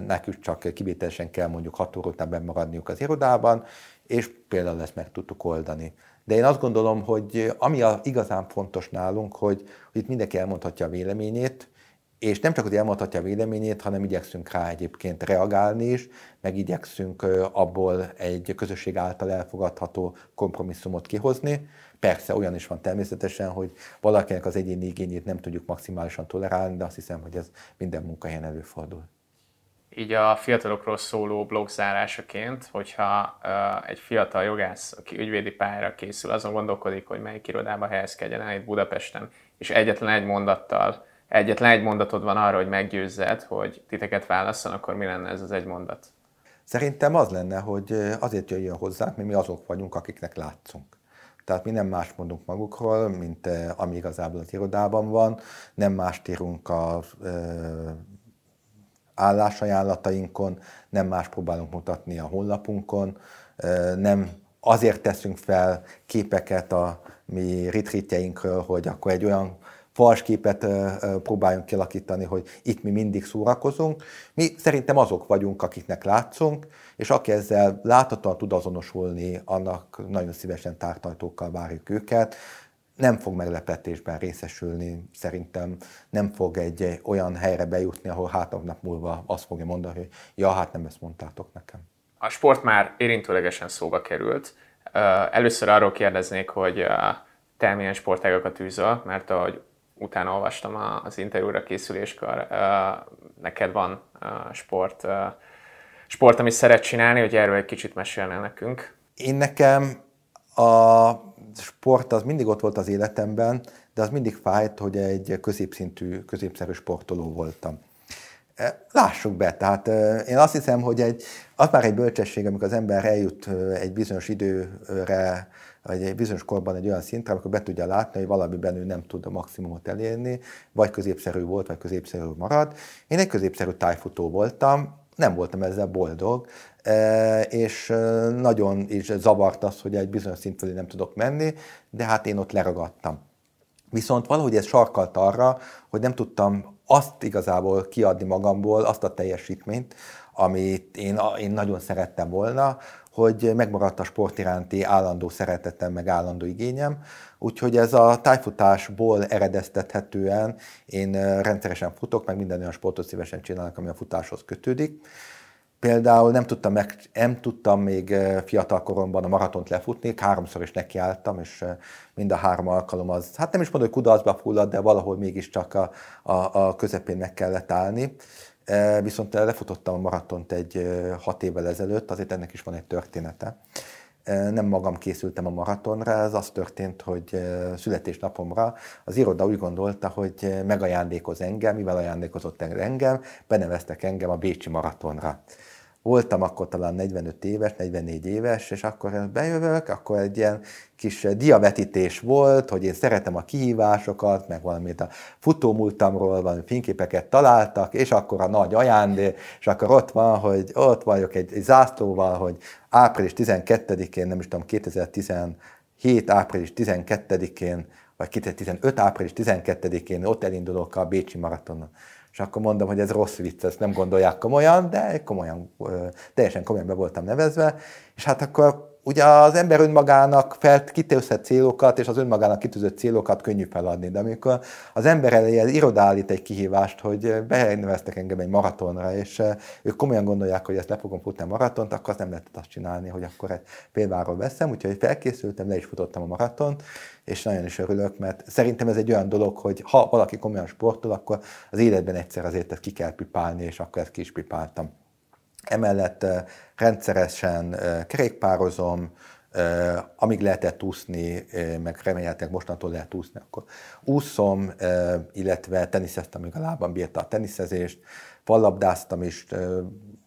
nekünk csak kivételesen kell mondjuk 6 óra után maradniuk az irodában, és például ezt meg tudtuk oldani. De én azt gondolom, hogy ami a igazán fontos nálunk, hogy, hogy itt mindenki elmondhatja a véleményét, és nem csak, hogy elmondhatja a véleményét, hanem igyekszünk rá egyébként reagálni is, meg igyekszünk abból egy közösség által elfogadható kompromisszumot kihozni. Persze olyan is van természetesen, hogy valakinek az egyéni igényét nem tudjuk maximálisan tolerálni, de azt hiszem, hogy ez minden munkahelyen előfordul. Így a fiatalokról szóló blog zárásaként, hogyha egy fiatal jogász, aki ügyvédi pályára készül, azon gondolkodik, hogy melyik irodába helyezkedjen el itt Budapesten, és egyetlen egy mondattal egyetlen egy mondatod van arra, hogy meggyőzzed, hogy titeket válasszon, akkor mi lenne ez az egy mondat? Szerintem az lenne, hogy azért jöjjön hozzánk, mert mi azok vagyunk, akiknek látszunk. Tehát mi nem más mondunk magukról, mint ami igazából az irodában van, nem mást írunk az állásajánlatainkon, nem más próbálunk mutatni a honlapunkon, nem azért teszünk fel képeket a mi retreatjeinkről, hogy akkor egy olyan falsképet próbáljunk kialakítani, hogy itt mi mindig szórakozunk. Mi szerintem azok vagyunk, akiknek látszunk, és aki ezzel láthatóan tud azonosulni, annak nagyon szívesen tártajtókkal várjuk őket. Nem fog meglepetésben részesülni, szerintem nem fog egy olyan helyre bejutni, ahol három nap múlva azt fogja mondani, hogy ja, hát nem ezt mondtátok nekem. A sport már érintőlegesen szóba került. Először arról kérdeznék, hogy te milyen sportágokat űzöl, mert ahogy utána olvastam az interjúra készüléskor, neked van sport, sport, amit szeret csinálni, hogy erről egy kicsit mesélne nekünk. Én nekem a sport az mindig ott volt az életemben, de az mindig fájt, hogy egy középszintű, középszerű sportoló voltam. Lássuk be, tehát én azt hiszem, hogy egy, az már egy bölcsesség, amikor az ember eljut egy bizonyos időre, egy bizonyos korban egy olyan szintre, amikor be tudja látni, hogy valamiben ő nem tud a maximumot elérni, vagy középszerű volt, vagy középszerű marad. Én egy középszerű tájfutó voltam, nem voltam ezzel boldog, és nagyon is zavart az, hogy egy bizonyos szint felé nem tudok menni, de hát én ott leragadtam. Viszont valahogy ez sarkalt arra, hogy nem tudtam azt igazából kiadni magamból, azt a teljesítményt, amit én, én nagyon szerettem volna, hogy megmaradt a sport iránti állandó szeretetem, meg állandó igényem. Úgyhogy ez a tájfutásból eredeztethetően én rendszeresen futok, meg minden olyan sportot szívesen csinálok, ami a futáshoz kötődik. Például nem tudtam, meg, nem tudtam még fiatal koromban a maratont lefutni, háromszor is nekiálltam, és mind a három alkalom az, hát nem is mondom, hogy kudarcba fulladt, de valahol mégiscsak a, a, a közepén meg kellett állni. Viszont lefutottam a maratont egy hat évvel ezelőtt, azért ennek is van egy története. Nem magam készültem a maratonra, ez az történt, hogy születésnapomra az iroda úgy gondolta, hogy megajándékoz engem, mivel ajándékozott engem, beneveztek engem a Bécsi maratonra voltam akkor talán 45 éves, 44 éves, és akkor bejövök, akkor egy ilyen kis diavetítés volt, hogy én szeretem a kihívásokat, meg valamit a futómúltamról, valami fényképeket találtak, és akkor a nagy ajándék, és akkor ott van, hogy ott vagyok egy, egy zászlóval, hogy április 12-én, nem is tudom, 2017 április 12-én, vagy 2015 április 12-én ott elindulok a Bécsi maratonon. És akkor mondom, hogy ez rossz vicc, ezt nem gondolják komolyan, de komolyan, teljesen komolyan be voltam nevezve, és hát akkor ugye az ember önmagának felt kitűzhet célokat, és az önmagának kitűzött célokat könnyű feladni, de amikor az ember elé állít egy kihívást, hogy beneveztek engem egy maratonra, és ők komolyan gondolják, hogy ezt le fogom futni a maratont, akkor azt nem lehet azt csinálni, hogy akkor egy példáról veszem, úgyhogy felkészültem, le is futottam a maratont, és nagyon is örülök, mert szerintem ez egy olyan dolog, hogy ha valaki komolyan sportol, akkor az életben egyszer azért ezt ki kell pipálni, és akkor ezt ki is pipáltam. Emellett rendszeresen kerékpározom, amíg lehetett úszni, meg remélhetőleg mostantól lehet úszni, akkor úszom, illetve teniszeztem, amíg a lábam bírta a teniszezést, fallabdáztam is,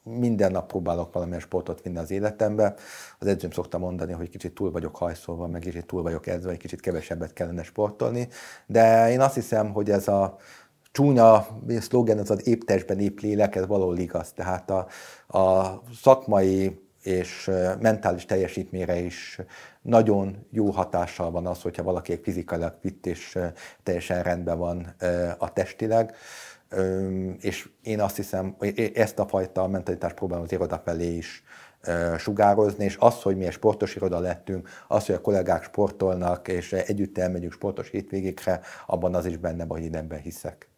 minden nap próbálok valamilyen sportot vinni az életembe. Az edzőm szokta mondani, hogy kicsit túl vagyok hajszolva, meg kicsit túl vagyok edzve, egy kicsit kevesebbet kellene sportolni. De én azt hiszem, hogy ez a csúnya szlogen, az az épp testben, épp lélek, ez valahol igaz. Tehát a, a szakmai és mentális teljesítményre is nagyon jó hatással van az, hogyha valaki fizikailag fit és teljesen rendben van a testileg. És én azt hiszem, ezt a fajta mentalitást próbálom az iroda felé is sugározni, és az, hogy mi egy sportos iroda lettünk, az, hogy a kollégák sportolnak, és együtt elmegyünk sportos hétvégékre, abban az is benne van, hogy én ebben hiszek.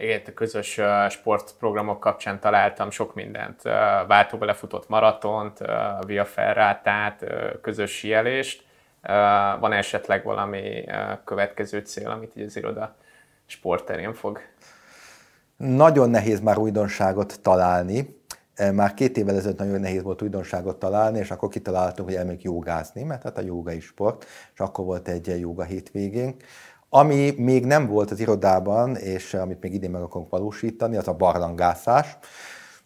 Igen, a közös sportprogramok kapcsán találtam sok mindent. Váltóba lefutott maratont, via ferrátát, közös sielést. Van esetleg valami következő cél, amit így az iroda sportterén fog? Nagyon nehéz már újdonságot találni. Már két évvel ezelőtt nagyon nehéz volt újdonságot találni, és akkor kitaláltunk, hogy elmegyünk jogázni, mert hát a joga is sport, és akkor volt egy joga hétvégénk. Ami még nem volt az irodában, és amit még idén meg akarunk valósítani, az a barlangászás.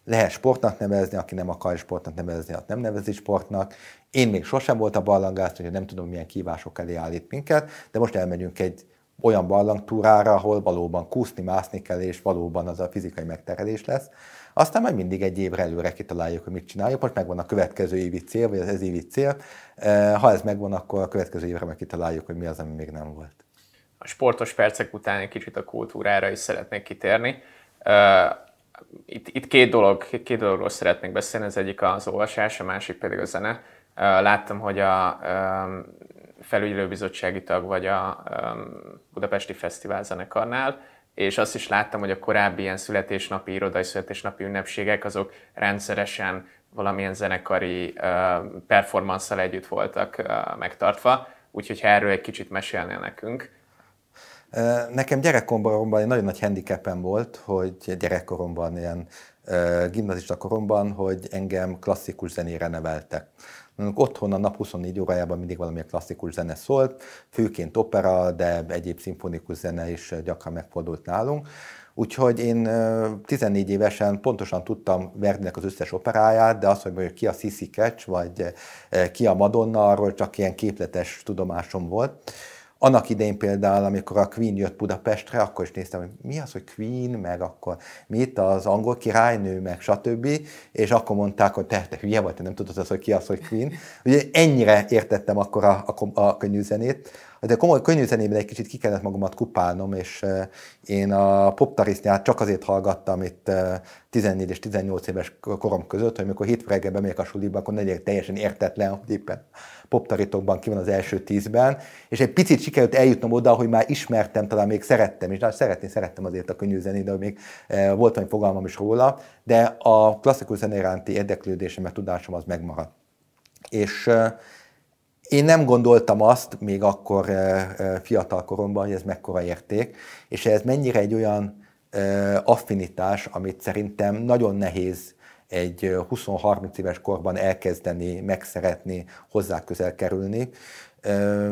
Lehet sportnak nevezni, aki nem akar sportnak nevezni, azt nem nevezi sportnak. Én még sosem voltam barlangász, úgyhogy nem tudom, milyen kívások elé állít minket, de most elmegyünk egy olyan barlangtúrára, ahol valóban kúszni, mászni kell, és valóban az a fizikai megterelés lesz. Aztán majd mindig egy évre előre kitaláljuk, hogy mit csináljuk. Most megvan a következő évi cél, vagy az ez évi cél. Ha ez megvan, akkor a következő évre meg kitaláljuk, hogy mi az, ami még nem volt a sportos percek után egy kicsit a kultúrára is szeretnék kitérni. Itt, itt két, dolog, két dologról szeretnék beszélni, az egyik az olvasás, a másik pedig a zene. Láttam, hogy a felügyelőbizottsági tag vagy a Budapesti Fesztivál zenekarnál, és azt is láttam, hogy a korábbi ilyen születésnapi, irodai születésnapi ünnepségek, azok rendszeresen valamilyen zenekari performanszal együtt voltak megtartva, úgyhogy ha erről egy kicsit mesélnél nekünk. Nekem gyerekkoromban egy nagyon nagy handicapem volt, hogy gyerekkoromban, ilyen gimnazista koromban, hogy engem klasszikus zenére neveltek. Otthon a nap 24 órájában mindig valamilyen klasszikus zene szólt, főként opera, de egyéb szimfonikus zene is gyakran megfordult nálunk. Úgyhogy én 14 évesen pontosan tudtam Verdinek az összes operáját, de azt, hogy ki a Sissy Catch, vagy ki a Madonna, arról csak ilyen képletes tudomásom volt. Annak idején például, amikor a Queen jött Budapestre, akkor is néztem, hogy mi az, hogy Queen, meg akkor mi itt az angol királynő, meg stb. És akkor mondták, hogy te, te hülye vagy, te nem tudod az, hogy ki az, hogy Queen. Ugye ennyire értettem akkor a, a, a könnyű zenét. De komoly könnyű zenében egy kicsit ki kellett magamat kupálnom, és én a poptarisznyát csak azért hallgattam itt 14 és 18 éves korom között, hogy amikor hétfő reggel bemegyek a suliba, akkor ne teljesen értetlen, hogy éppen poptaritokban ki van az első tízben, és egy picit sikerült eljutnom oda, hogy már ismertem, talán még szerettem is, de szeretni szerettem azért a könnyű zenét, de még volt valami fogalmam is róla, de a klasszikus zene iránti érdeklődésem, mert tudásom az megmaradt. És én nem gondoltam azt, még akkor fiatal koromban, hogy ez mekkora érték, és ez mennyire egy olyan affinitás, amit szerintem nagyon nehéz egy 20-30 éves korban elkezdeni, megszeretni, hozzá közel kerülni.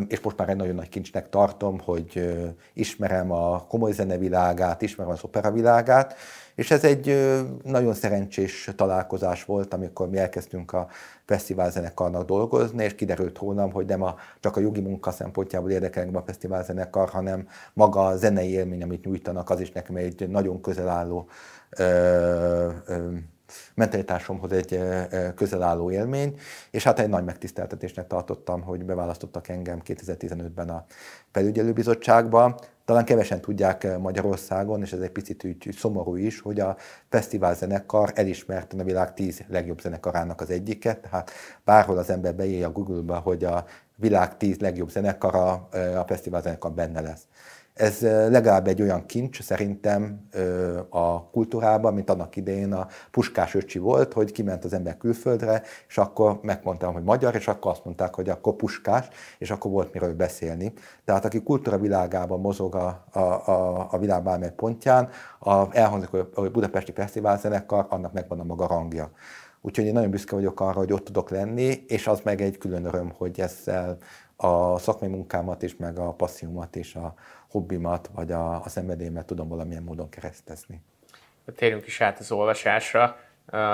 És most már egy nagyon nagy kincsnek tartom, hogy ismerem a komoly zenevilágát, ismerem az opera világát, és ez egy nagyon szerencsés találkozás volt, amikor mi elkezdtünk a fesztivál zenekarnak dolgozni, és kiderült hónap, hogy nem a, csak a jogi munka szempontjából érdekel a fesztivál zenekar, hanem maga a zenei élmény, amit nyújtanak, az is nekem egy nagyon közel álló ö, ö, mentalitásomhoz egy közel álló élmény, és hát egy nagy megtiszteltetésnek tartottam, hogy beválasztottak engem 2015-ben a felügyelőbizottságba. Talán kevesen tudják Magyarországon, és ez egy picit úgy szomorú is, hogy a fesztivál zenekar elismerten a világ tíz legjobb zenekarának az egyiket, tehát bárhol az ember beírja Google-ba, hogy a világ tíz legjobb zenekara, a fesztivál zenekar benne lesz. Ez legalább egy olyan kincs szerintem a kultúrában, mint annak idején a Puskás öcsi volt, hogy kiment az ember külföldre, és akkor megmondtam, hogy magyar, és akkor azt mondták, hogy akkor Puskás, és akkor volt miről beszélni. Tehát aki kultúra világában mozog a, a, a, a világ bármely pontján, a, elhangzik, hogy Budapesti Fesztivál zenekar, annak megvan a maga rangja. Úgyhogy én nagyon büszke vagyok arra, hogy ott tudok lenni, és az meg egy külön öröm, hogy ezzel a szakmai munkámat is, meg a passziómat és a hobbimat, vagy a, a szenvedélyemet tudom valamilyen módon keresztezni. Térjünk is át az olvasásra.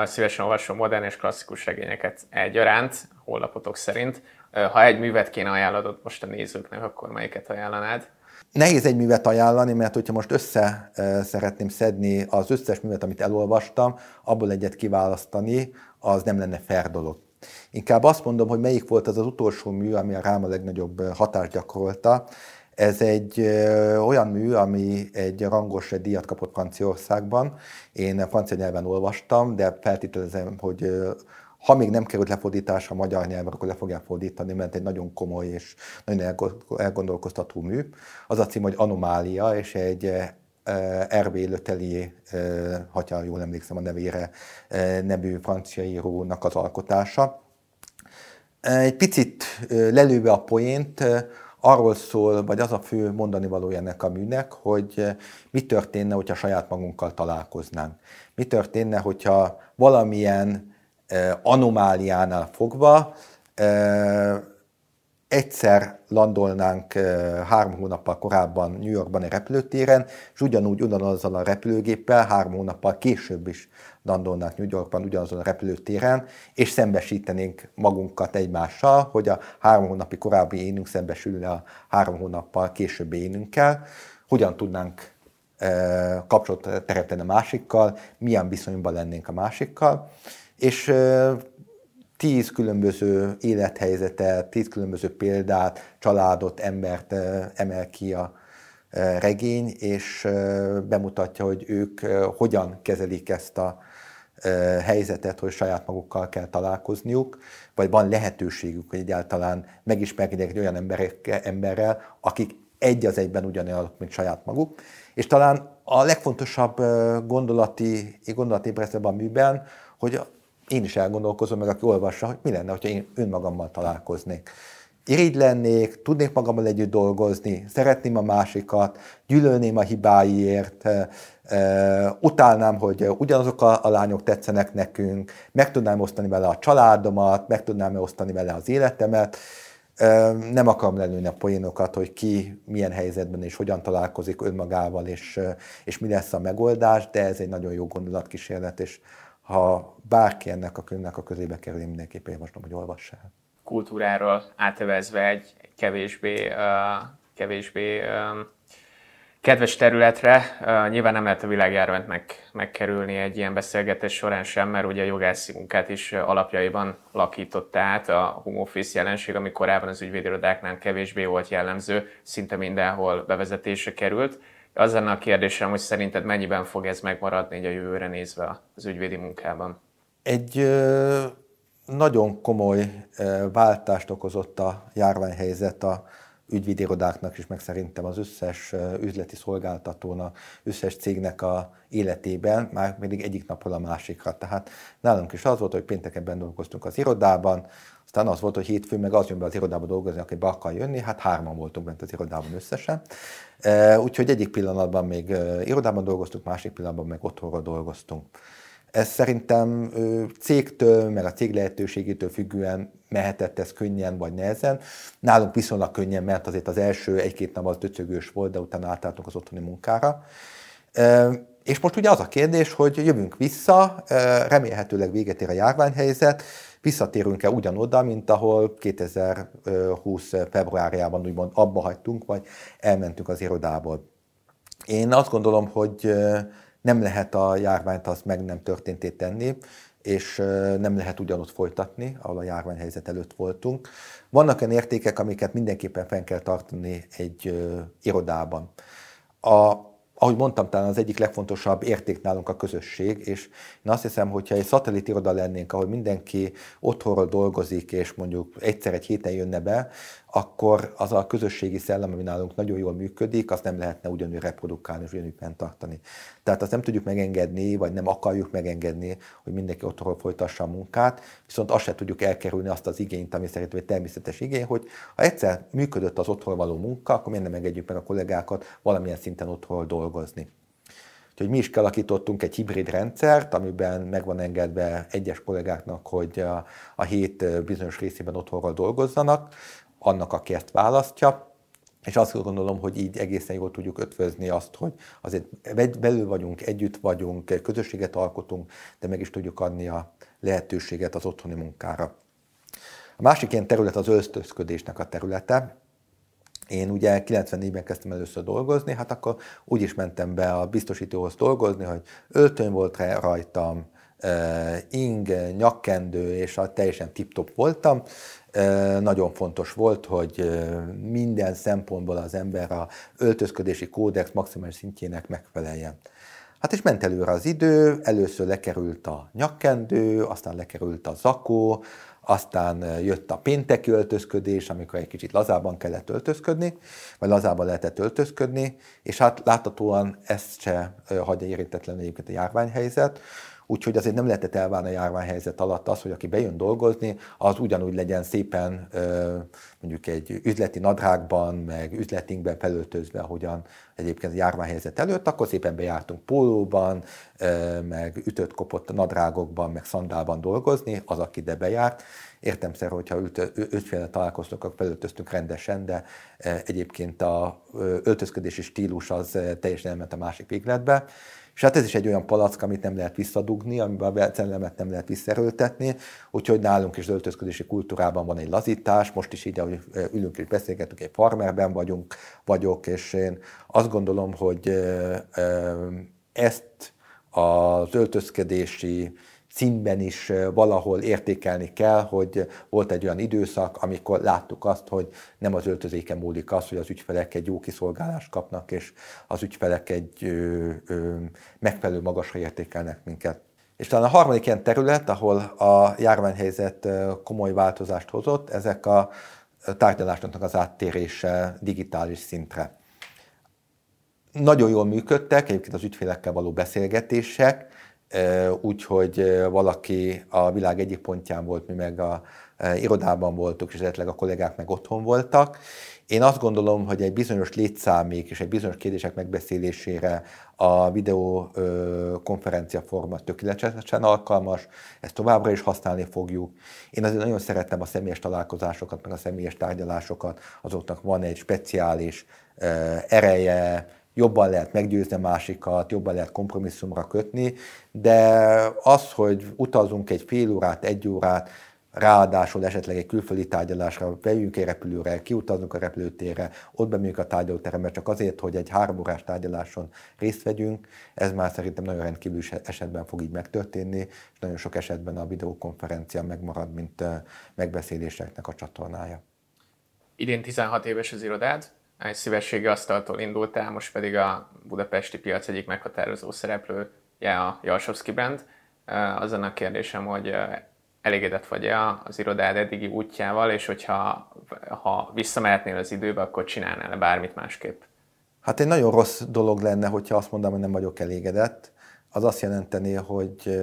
Szívesen olvasom modern és klasszikus regényeket egyaránt, honlapotok szerint. Ha egy művet kéne ajánlod most a nézőknek, akkor melyiket ajánlanád? Nehéz egy művet ajánlani, mert hogyha most össze szeretném szedni az összes művet, amit elolvastam, abból egyet kiválasztani, az nem lenne fair dolog. Inkább azt mondom, hogy melyik volt az az utolsó mű, ami rám a legnagyobb hatást gyakorolta. Ez egy olyan mű, ami egy rangos díjat kapott Franciaországban. Én francia nyelven olvastam, de feltételezem, hogy ha még nem került lefordításra a magyar nyelvre, akkor le fogják fordítani, mert egy nagyon komoly és nagyon elgondolkoztató mű. Az a cím, hogy Anomália, és egy Hervé Letelier, ha jól emlékszem a nevére, nevű francia írónak az alkotása. Egy picit lelőve a poént, arról szól, vagy az a fő mondani való ennek a műnek, hogy mi történne, hogyha saját magunkkal találkoznánk. Mi történne, hogyha valamilyen anomáliánál fogva egyszer landolnánk három hónappal korábban New Yorkban egy repülőtéren, és ugyanúgy ugyanazzal a repülőgéppel három hónappal később is landolnánk New Yorkban ugyanazon a repülőtéren, és szembesítenénk magunkat egymással, hogy a három hónapi korábbi énünk szembesülne a három hónappal későbbi énünkkel, hogyan tudnánk kapcsolatot teremteni a másikkal, milyen viszonyban lennénk a másikkal, és tíz különböző élethelyzetet, tíz különböző példát, családot, embert emel ki a regény, és bemutatja, hogy ők hogyan kezelik ezt a helyzetet, hogy saját magukkal kell találkozniuk, vagy van lehetőségük, hogy egyáltalán megismerkedjenek egy olyan emberek, emberrel, akik egy az egyben ugyanolyanok, mint saját maguk. És talán a legfontosabb gondolati, gondolati a műben, hogy én is elgondolkozom, meg aki olvassa, hogy mi lenne, ha én önmagammal találkoznék. Irigy lennék, tudnék magammal együtt dolgozni, szeretném a másikat, gyűlölném a hibáiért, utálnám, hogy ugyanazok a, lányok tetszenek nekünk, meg tudnám osztani vele a családomat, meg tudnám osztani vele az életemet. Nem akarom lelőni a poénokat, hogy ki milyen helyzetben és hogyan találkozik önmagával, és, és mi lesz a megoldás, de ez egy nagyon jó gondolatkísérlet, és ha bárki ennek a könyvnek a közébe kerül, én mindenképpen javaslom, hogy olvass el. Kultúráról átövezve egy, egy kevésbé, uh, kevésbé um, kedves területre. Uh, nyilván nem lehet a világjárványt meg, megkerülni egy ilyen beszélgetés során sem, mert ugye a jogászi munkát is alapjaiban lakította át a home office jelenség, ami korábban az ügyvédirodáknál kevésbé volt jellemző, szinte mindenhol bevezetése került. Az lenne a kérdésem, hogy szerinted mennyiben fog ez megmaradni a jövőre nézve az ügyvédi munkában? Egy nagyon komoly váltást okozott a járványhelyzet a ügyvédi irodáknak is, meg szerintem az összes üzleti szolgáltatónak, összes cégnek a életében, már pedig egyik napról a másikra. Tehát nálunk is az volt, hogy péntekenben dolgoztunk az irodában, aztán az volt, hogy hétfőn meg az jön be az irodába dolgozni, aki be akar jönni, hát hárman voltunk bent az irodában összesen. Úgyhogy egyik pillanatban még irodában dolgoztunk, másik pillanatban meg otthonról dolgoztunk. Ez szerintem cégtől, meg a cég lehetőségétől függően mehetett ez könnyen vagy nehezen. Nálunk viszonylag könnyen, mert azért az első egy-két nap az döcögős volt, de utána átálltunk az otthoni munkára. És most ugye az a kérdés, hogy jövünk vissza, remélhetőleg véget ér a járványhelyzet, visszatérünk-e ugyanoda, mint ahol 2020 februárjában úgymond abba hagytunk, vagy elmentünk az irodából. Én azt gondolom, hogy nem lehet a járványt azt meg nem történtét tenni, és nem lehet ugyanott folytatni, ahol a járványhelyzet előtt voltunk. Vannak olyan értékek, amiket mindenképpen fenn kell tartani egy irodában. A ahogy mondtam, talán az egyik legfontosabb érték nálunk a közösség, és én azt hiszem, hogyha egy szatellit iroda lennénk, ahol mindenki otthonról dolgozik, és mondjuk egyszer egy héten jönne be, akkor az a közösségi szellem, ami nálunk nagyon jól működik, azt nem lehetne ugyanúgy reprodukálni és ugyanúgy tartani. Tehát azt nem tudjuk megengedni, vagy nem akarjuk megengedni, hogy mindenki otthonról folytassa a munkát, viszont azt se tudjuk elkerülni azt az igényt, ami szerintem egy természetes igény, hogy ha egyszer működött az otthon való munka, akkor miért nem engedjük meg a kollégákat valamilyen szinten otthonról dolgozni. Úgyhogy mi is kialakítottunk egy hibrid rendszert, amiben meg van engedve egyes kollégáknak, hogy a, a hét bizonyos részében otthonról dolgozzanak, annak, aki ezt választja, és azt gondolom, hogy így egészen jól tudjuk ötvözni azt, hogy azért belül vagyunk, együtt vagyunk, közösséget alkotunk, de meg is tudjuk adni a lehetőséget az otthoni munkára. A másik ilyen terület az öltözködésnek a területe. Én ugye 94-ben kezdtem először dolgozni, hát akkor úgy is mentem be a biztosítóhoz dolgozni, hogy öltöny volt rajtam, ing, nyakkendő, és teljesen tip-top voltam. Nagyon fontos volt, hogy minden szempontból az ember a öltözködési kódex maximális szintjének megfeleljen. Hát és ment előre az idő, először lekerült a nyakkendő, aztán lekerült a zakó, aztán jött a pénteki öltözködés, amikor egy kicsit lazában kellett öltözködni, vagy lazában lehetett öltözködni, és hát láthatóan ezt se hagyja érintetlen egyébként a járványhelyzet, úgyhogy azért nem lehetett elvárni a járványhelyzet alatt az, hogy aki bejön dolgozni, az ugyanúgy legyen szépen mondjuk egy üzleti nadrágban, meg üzletinkben felöltözve, ahogyan egyébként a járványhelyzet előtt, akkor szépen bejártunk pólóban, meg ütött kopott nadrágokban, meg szandálban dolgozni, az, aki ide bejárt. Értem szer, hogyha ötféle találkoztok, akkor felöltöztünk rendesen, de egyébként a öltözködési stílus az teljesen elment a másik végletbe. És hát ez is egy olyan palack, amit nem lehet visszadugni, amiben a szellemet nem lehet visszerőltetni, úgyhogy nálunk is öltözködési kultúrában van egy lazítás, most is így, ahogy ülünk és beszélgetünk, egy farmerben vagyunk, vagyok, és én azt gondolom, hogy ezt az öltözködési színben is valahol értékelni kell, hogy volt egy olyan időszak, amikor láttuk azt, hogy nem az öltözéken múlik az, hogy az ügyfelek egy jó kiszolgálást kapnak, és az ügyfelek egy ö, ö, megfelelő magasra értékelnek minket. És talán a harmadik ilyen terület, ahol a járványhelyzet komoly változást hozott, ezek a tárgyalásoknak az áttérése digitális szintre. Nagyon jól működtek egyébként az ügyfélekkel való beszélgetések, úgyhogy valaki a világ egyik pontján volt, mi meg a irodában voltunk, és esetleg a kollégák meg otthon voltak. Én azt gondolom, hogy egy bizonyos létszámig és egy bizonyos kérdések megbeszélésére a videokonferencia forma tökéletesen alkalmas, ezt továbbra is használni fogjuk. Én azért nagyon szeretem a személyes találkozásokat, meg a személyes tárgyalásokat, azoknak van egy speciális ereje, jobban lehet meggyőzni a másikat, jobban lehet kompromisszumra kötni, de az, hogy utazunk egy fél órát, egy órát, ráadásul esetleg egy külföldi tárgyalásra vegyünk egy repülőre, kiutazunk a repülőtérre, ott bemegyünk a tárgyalóterembe csak azért, hogy egy három órás tárgyaláson részt vegyünk, ez már szerintem nagyon rendkívül esetben fog így megtörténni, és nagyon sok esetben a videokonferencia megmarad, mint megbeszéléseknek a csatornája. Idén 16 éves az irodád, egy szívességi asztaltól indultál, most pedig a budapesti piac egyik meghatározó szereplője a Jalsowski brand. Azon a kérdésem, hogy elégedett vagy-e az irodád eddigi útjával, és hogyha ha visszamehetnél az időbe, akkor csinálnál-e bármit másképp? Hát egy nagyon rossz dolog lenne, hogyha azt mondanám, hogy nem vagyok elégedett. Az azt jelenteni, hogy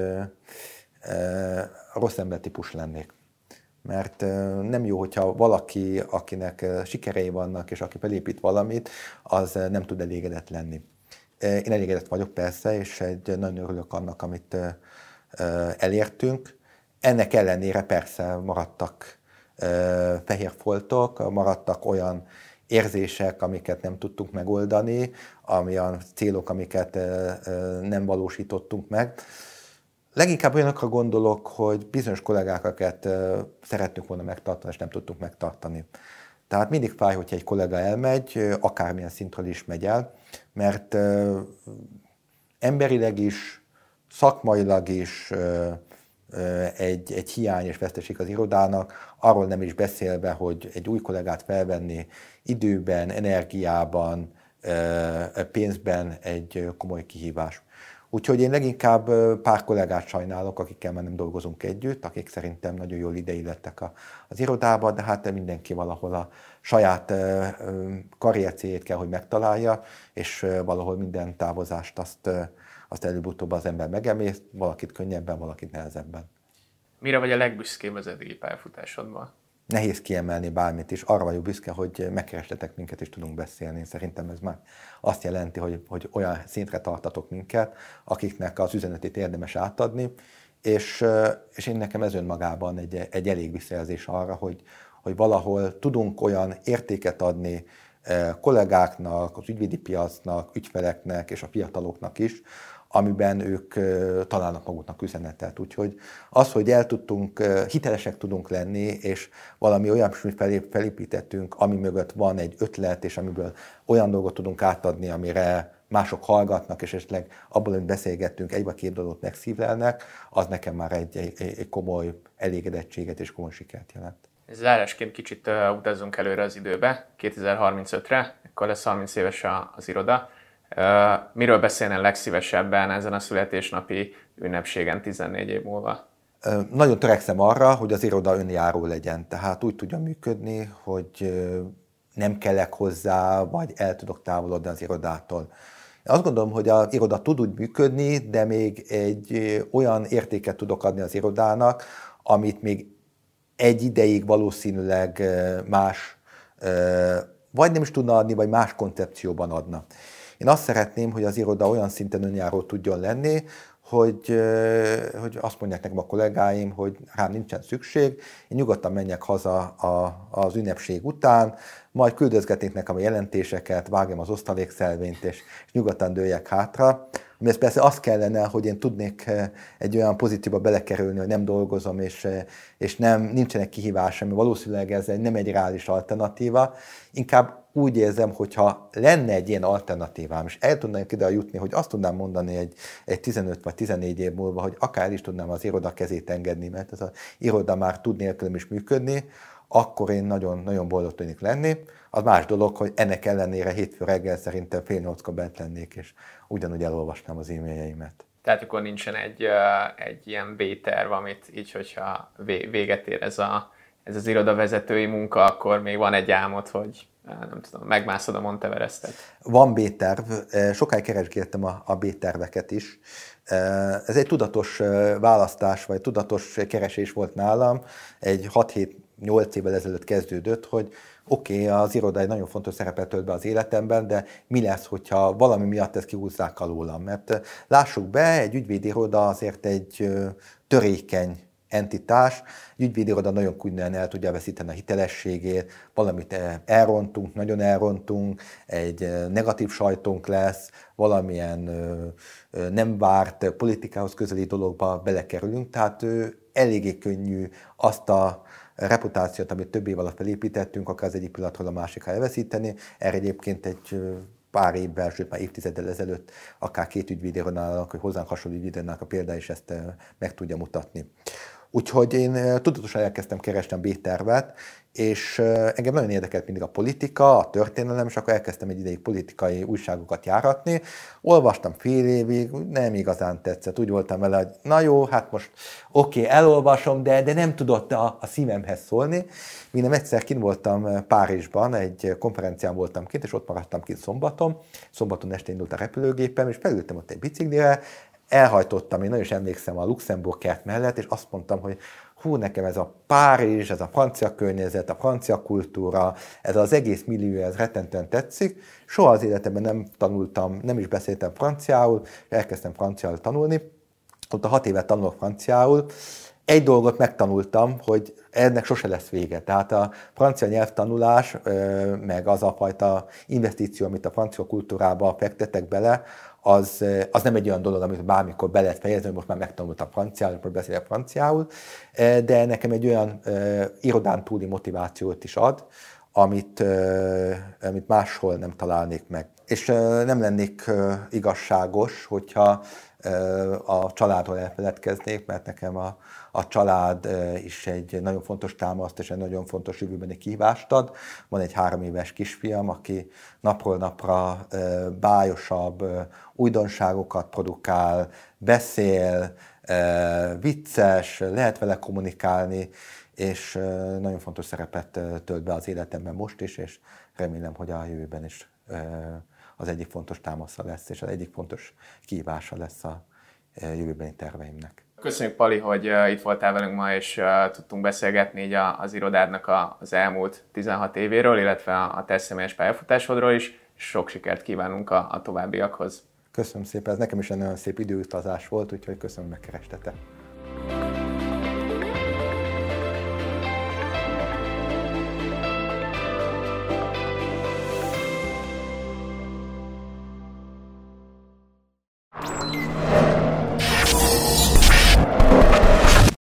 rossz embertípus lennék mert nem jó, hogyha valaki, akinek sikerei vannak, és aki felépít valamit, az nem tud elégedett lenni. Én elégedett vagyok persze, és egy nagyon örülök annak, amit elértünk. Ennek ellenére persze maradtak fehér foltok, maradtak olyan érzések, amiket nem tudtunk megoldani, olyan célok, amiket nem valósítottunk meg. Leginkább olyanokra gondolok, hogy bizonyos kollégákat szeretnünk volna megtartani, és nem tudtuk megtartani. Tehát mindig fáj, hogyha egy kollega elmegy, akármilyen szintről is megy el, mert emberileg is, szakmailag is egy, egy hiány és veszteség az irodának, arról nem is beszélve, hogy egy új kollégát felvenni időben, energiában, pénzben egy komoly kihívás. Úgyhogy én leginkább pár kollégát sajnálok, akikkel már nem dolgozunk együtt, akik szerintem nagyon jól ideillettek az irodába, de hát mindenki valahol a saját karriercéjét kell, hogy megtalálja, és valahol minden távozást azt, azt előbb-utóbb az ember megemész, valakit könnyebben, valakit nehezebben. Mire vagy a legbüszkébb az eddigi pályafutásodban? Nehéz kiemelni bármit is. Arra vagyok büszke, hogy megkerestetek minket, és tudunk beszélni. Szerintem ez már azt jelenti, hogy, hogy olyan szintre tartatok minket, akiknek az üzenetét érdemes átadni, és, és én nekem ez önmagában egy, egy elég visszajelzés arra, hogy, hogy valahol tudunk olyan értéket adni kollégáknak, az ügyvédi piacnak, ügyfeleknek és a fiataloknak is, amiben ők találnak maguknak üzenetet. Úgyhogy az, hogy el tudtunk, hitelesek tudunk lenni, és valami olyan felépítettünk, ami mögött van egy ötlet, és amiből olyan dolgot tudunk átadni, amire mások hallgatnak, és esetleg abból, hogy beszélgettünk, egy vagy két dolgot megszívlelnek, az nekem már egy, egy, egy komoly elégedettséget és komoly sikert jelent. Zárásként kicsit uh, utazzunk előre az időbe, 2035-re, akkor lesz 30 éves az iroda. Miről beszélne legszívesebben ezen a születésnapi ünnepségen 14 év múlva? Nagyon törekszem arra, hogy az iroda önjáró legyen, tehát úgy tudja működni, hogy nem kellek hozzá, vagy el tudok távolodni az irodától. Én azt gondolom, hogy az iroda tud úgy működni, de még egy olyan értéket tudok adni az irodának, amit még egy ideig valószínűleg más, vagy nem is tudna adni, vagy más koncepcióban adna. Én azt szeretném, hogy az iroda olyan szinten önjáró tudjon lenni, hogy, hogy azt mondják nekem a kollégáim, hogy rám nincsen szükség, én nyugodtan menjek haza a, az ünnepség után, majd küldözgetnék nekem a jelentéseket, vágjam az osztalékszelvényt, és, és nyugodtan dőljek hátra. Ami ez persze az kellene, hogy én tudnék egy olyan pozitívba belekerülni, hogy nem dolgozom, és, és nem, nincsenek kihívás, ami valószínűleg ez nem egy reális alternatíva. Inkább úgy érzem, hogyha lenne egy ilyen alternatívám, és el tudnánk ide jutni, hogy azt tudnám mondani egy, egy 15 vagy 14 év múlva, hogy akár is tudnám az iroda kezét engedni, mert ez az iroda már tud nélkülem is működni, akkor én nagyon, nagyon boldog tudnék lenni. Az más dolog, hogy ennek ellenére hétfő reggel szerintem fél nyolckor bent lennék, és ugyanúgy elolvasnám az e-mailjeimet. Tehát akkor nincsen egy, egy ilyen B-terv, amit így, hogyha véget ér ez, a, ez az irodavezetői munka, akkor még van egy álmod, hogy nem tudom, megmászod a Monteverestet. Van B-terv, sokáig keresgéltem a, a B-terveket is. Ez egy tudatos választás, vagy tudatos keresés volt nálam. Egy 6-7-8 évvel ezelőtt kezdődött, hogy oké, okay, az iroda egy nagyon fontos szerepet tölt be az életemben, de mi lesz, hogyha valami miatt ezt kihúzzák alólam? Mert lássuk be, egy ügyvédiroda azért egy törékeny entitás, egy ügyvédiroda nagyon könnyen el tudja veszíteni a hitelességét, valamit eh, elrontunk, nagyon elrontunk, egy eh, negatív sajtónk lesz, valamilyen nem várt politikához közeli dologba belekerülünk, tehát eléggé könnyű azt a reputációt, amit több év alatt felépítettünk, akár az egyik pillanatról a másikra elveszíteni. Erre egyébként egy pár évvel, sőt már évtizeddel ezelőtt akár két ügyvédirodának, hogy hozzánk hasonló ügyvédirodának a példa is ezt meg tudja mutatni. Úgyhogy én tudatosan elkezdtem keresni a B-tervet, és engem nagyon érdekelt mindig a politika, a történelem, és akkor elkezdtem egy ideig politikai újságokat járatni. Olvastam fél évig, nem igazán tetszett. Úgy voltam vele, hogy na jó, hát most oké, okay, elolvasom, de, de nem tudott a, a szívemhez szólni. Minden egyszer kint voltam Párizsban, egy konferencián voltam kint, és ott maradtam kint szombaton. Szombaton este indult a repülőgépem, és felültem ott egy biciklire, elhajtottam, én nagyon is emlékszem a Luxemburg kert mellett, és azt mondtam, hogy hú, nekem ez a Párizs, ez a francia környezet, a francia kultúra, ez az egész millió, ez rettentően tetszik. Soha az életemben nem tanultam, nem is beszéltem franciául, elkezdtem franciául tanulni. Ott a hat évet tanulok franciául, egy dolgot megtanultam, hogy ennek sose lesz vége. Tehát a francia nyelvtanulás, meg az a fajta investíció, amit a francia kultúrába fektetek bele, az, az nem egy olyan dolog, amit bármikor be lehet fejezni, hogy most már megtanultam franciául, most beszélek franciául, de nekem egy olyan irodán túli motivációt is ad, amit, amit máshol nem találnék meg. És nem lennék igazságos, hogyha a családról elfeledkeznék, mert nekem a, a család is egy nagyon fontos támaszt és egy nagyon fontos jövőbeni kihívást ad. Van egy három éves kisfiam, aki napról napra bájosabb újdonságokat produkál, beszél, vicces, lehet vele kommunikálni, és nagyon fontos szerepet tölt be az életemben most is, és remélem, hogy a jövőben is az egyik fontos támasza lesz, és az egyik fontos kihívása lesz a jövőbeni terveimnek. Köszönjük, Pali, hogy itt voltál velünk ma, és tudtunk beszélgetni így az irodádnak az elmúlt 16 évéről, illetve a te személyes pályafutásodról is. Sok sikert kívánunk a, továbbiakhoz. Köszönöm szépen, ez nekem is egy nagyon szép időutazás volt, úgyhogy köszönöm, hogy megkerestete.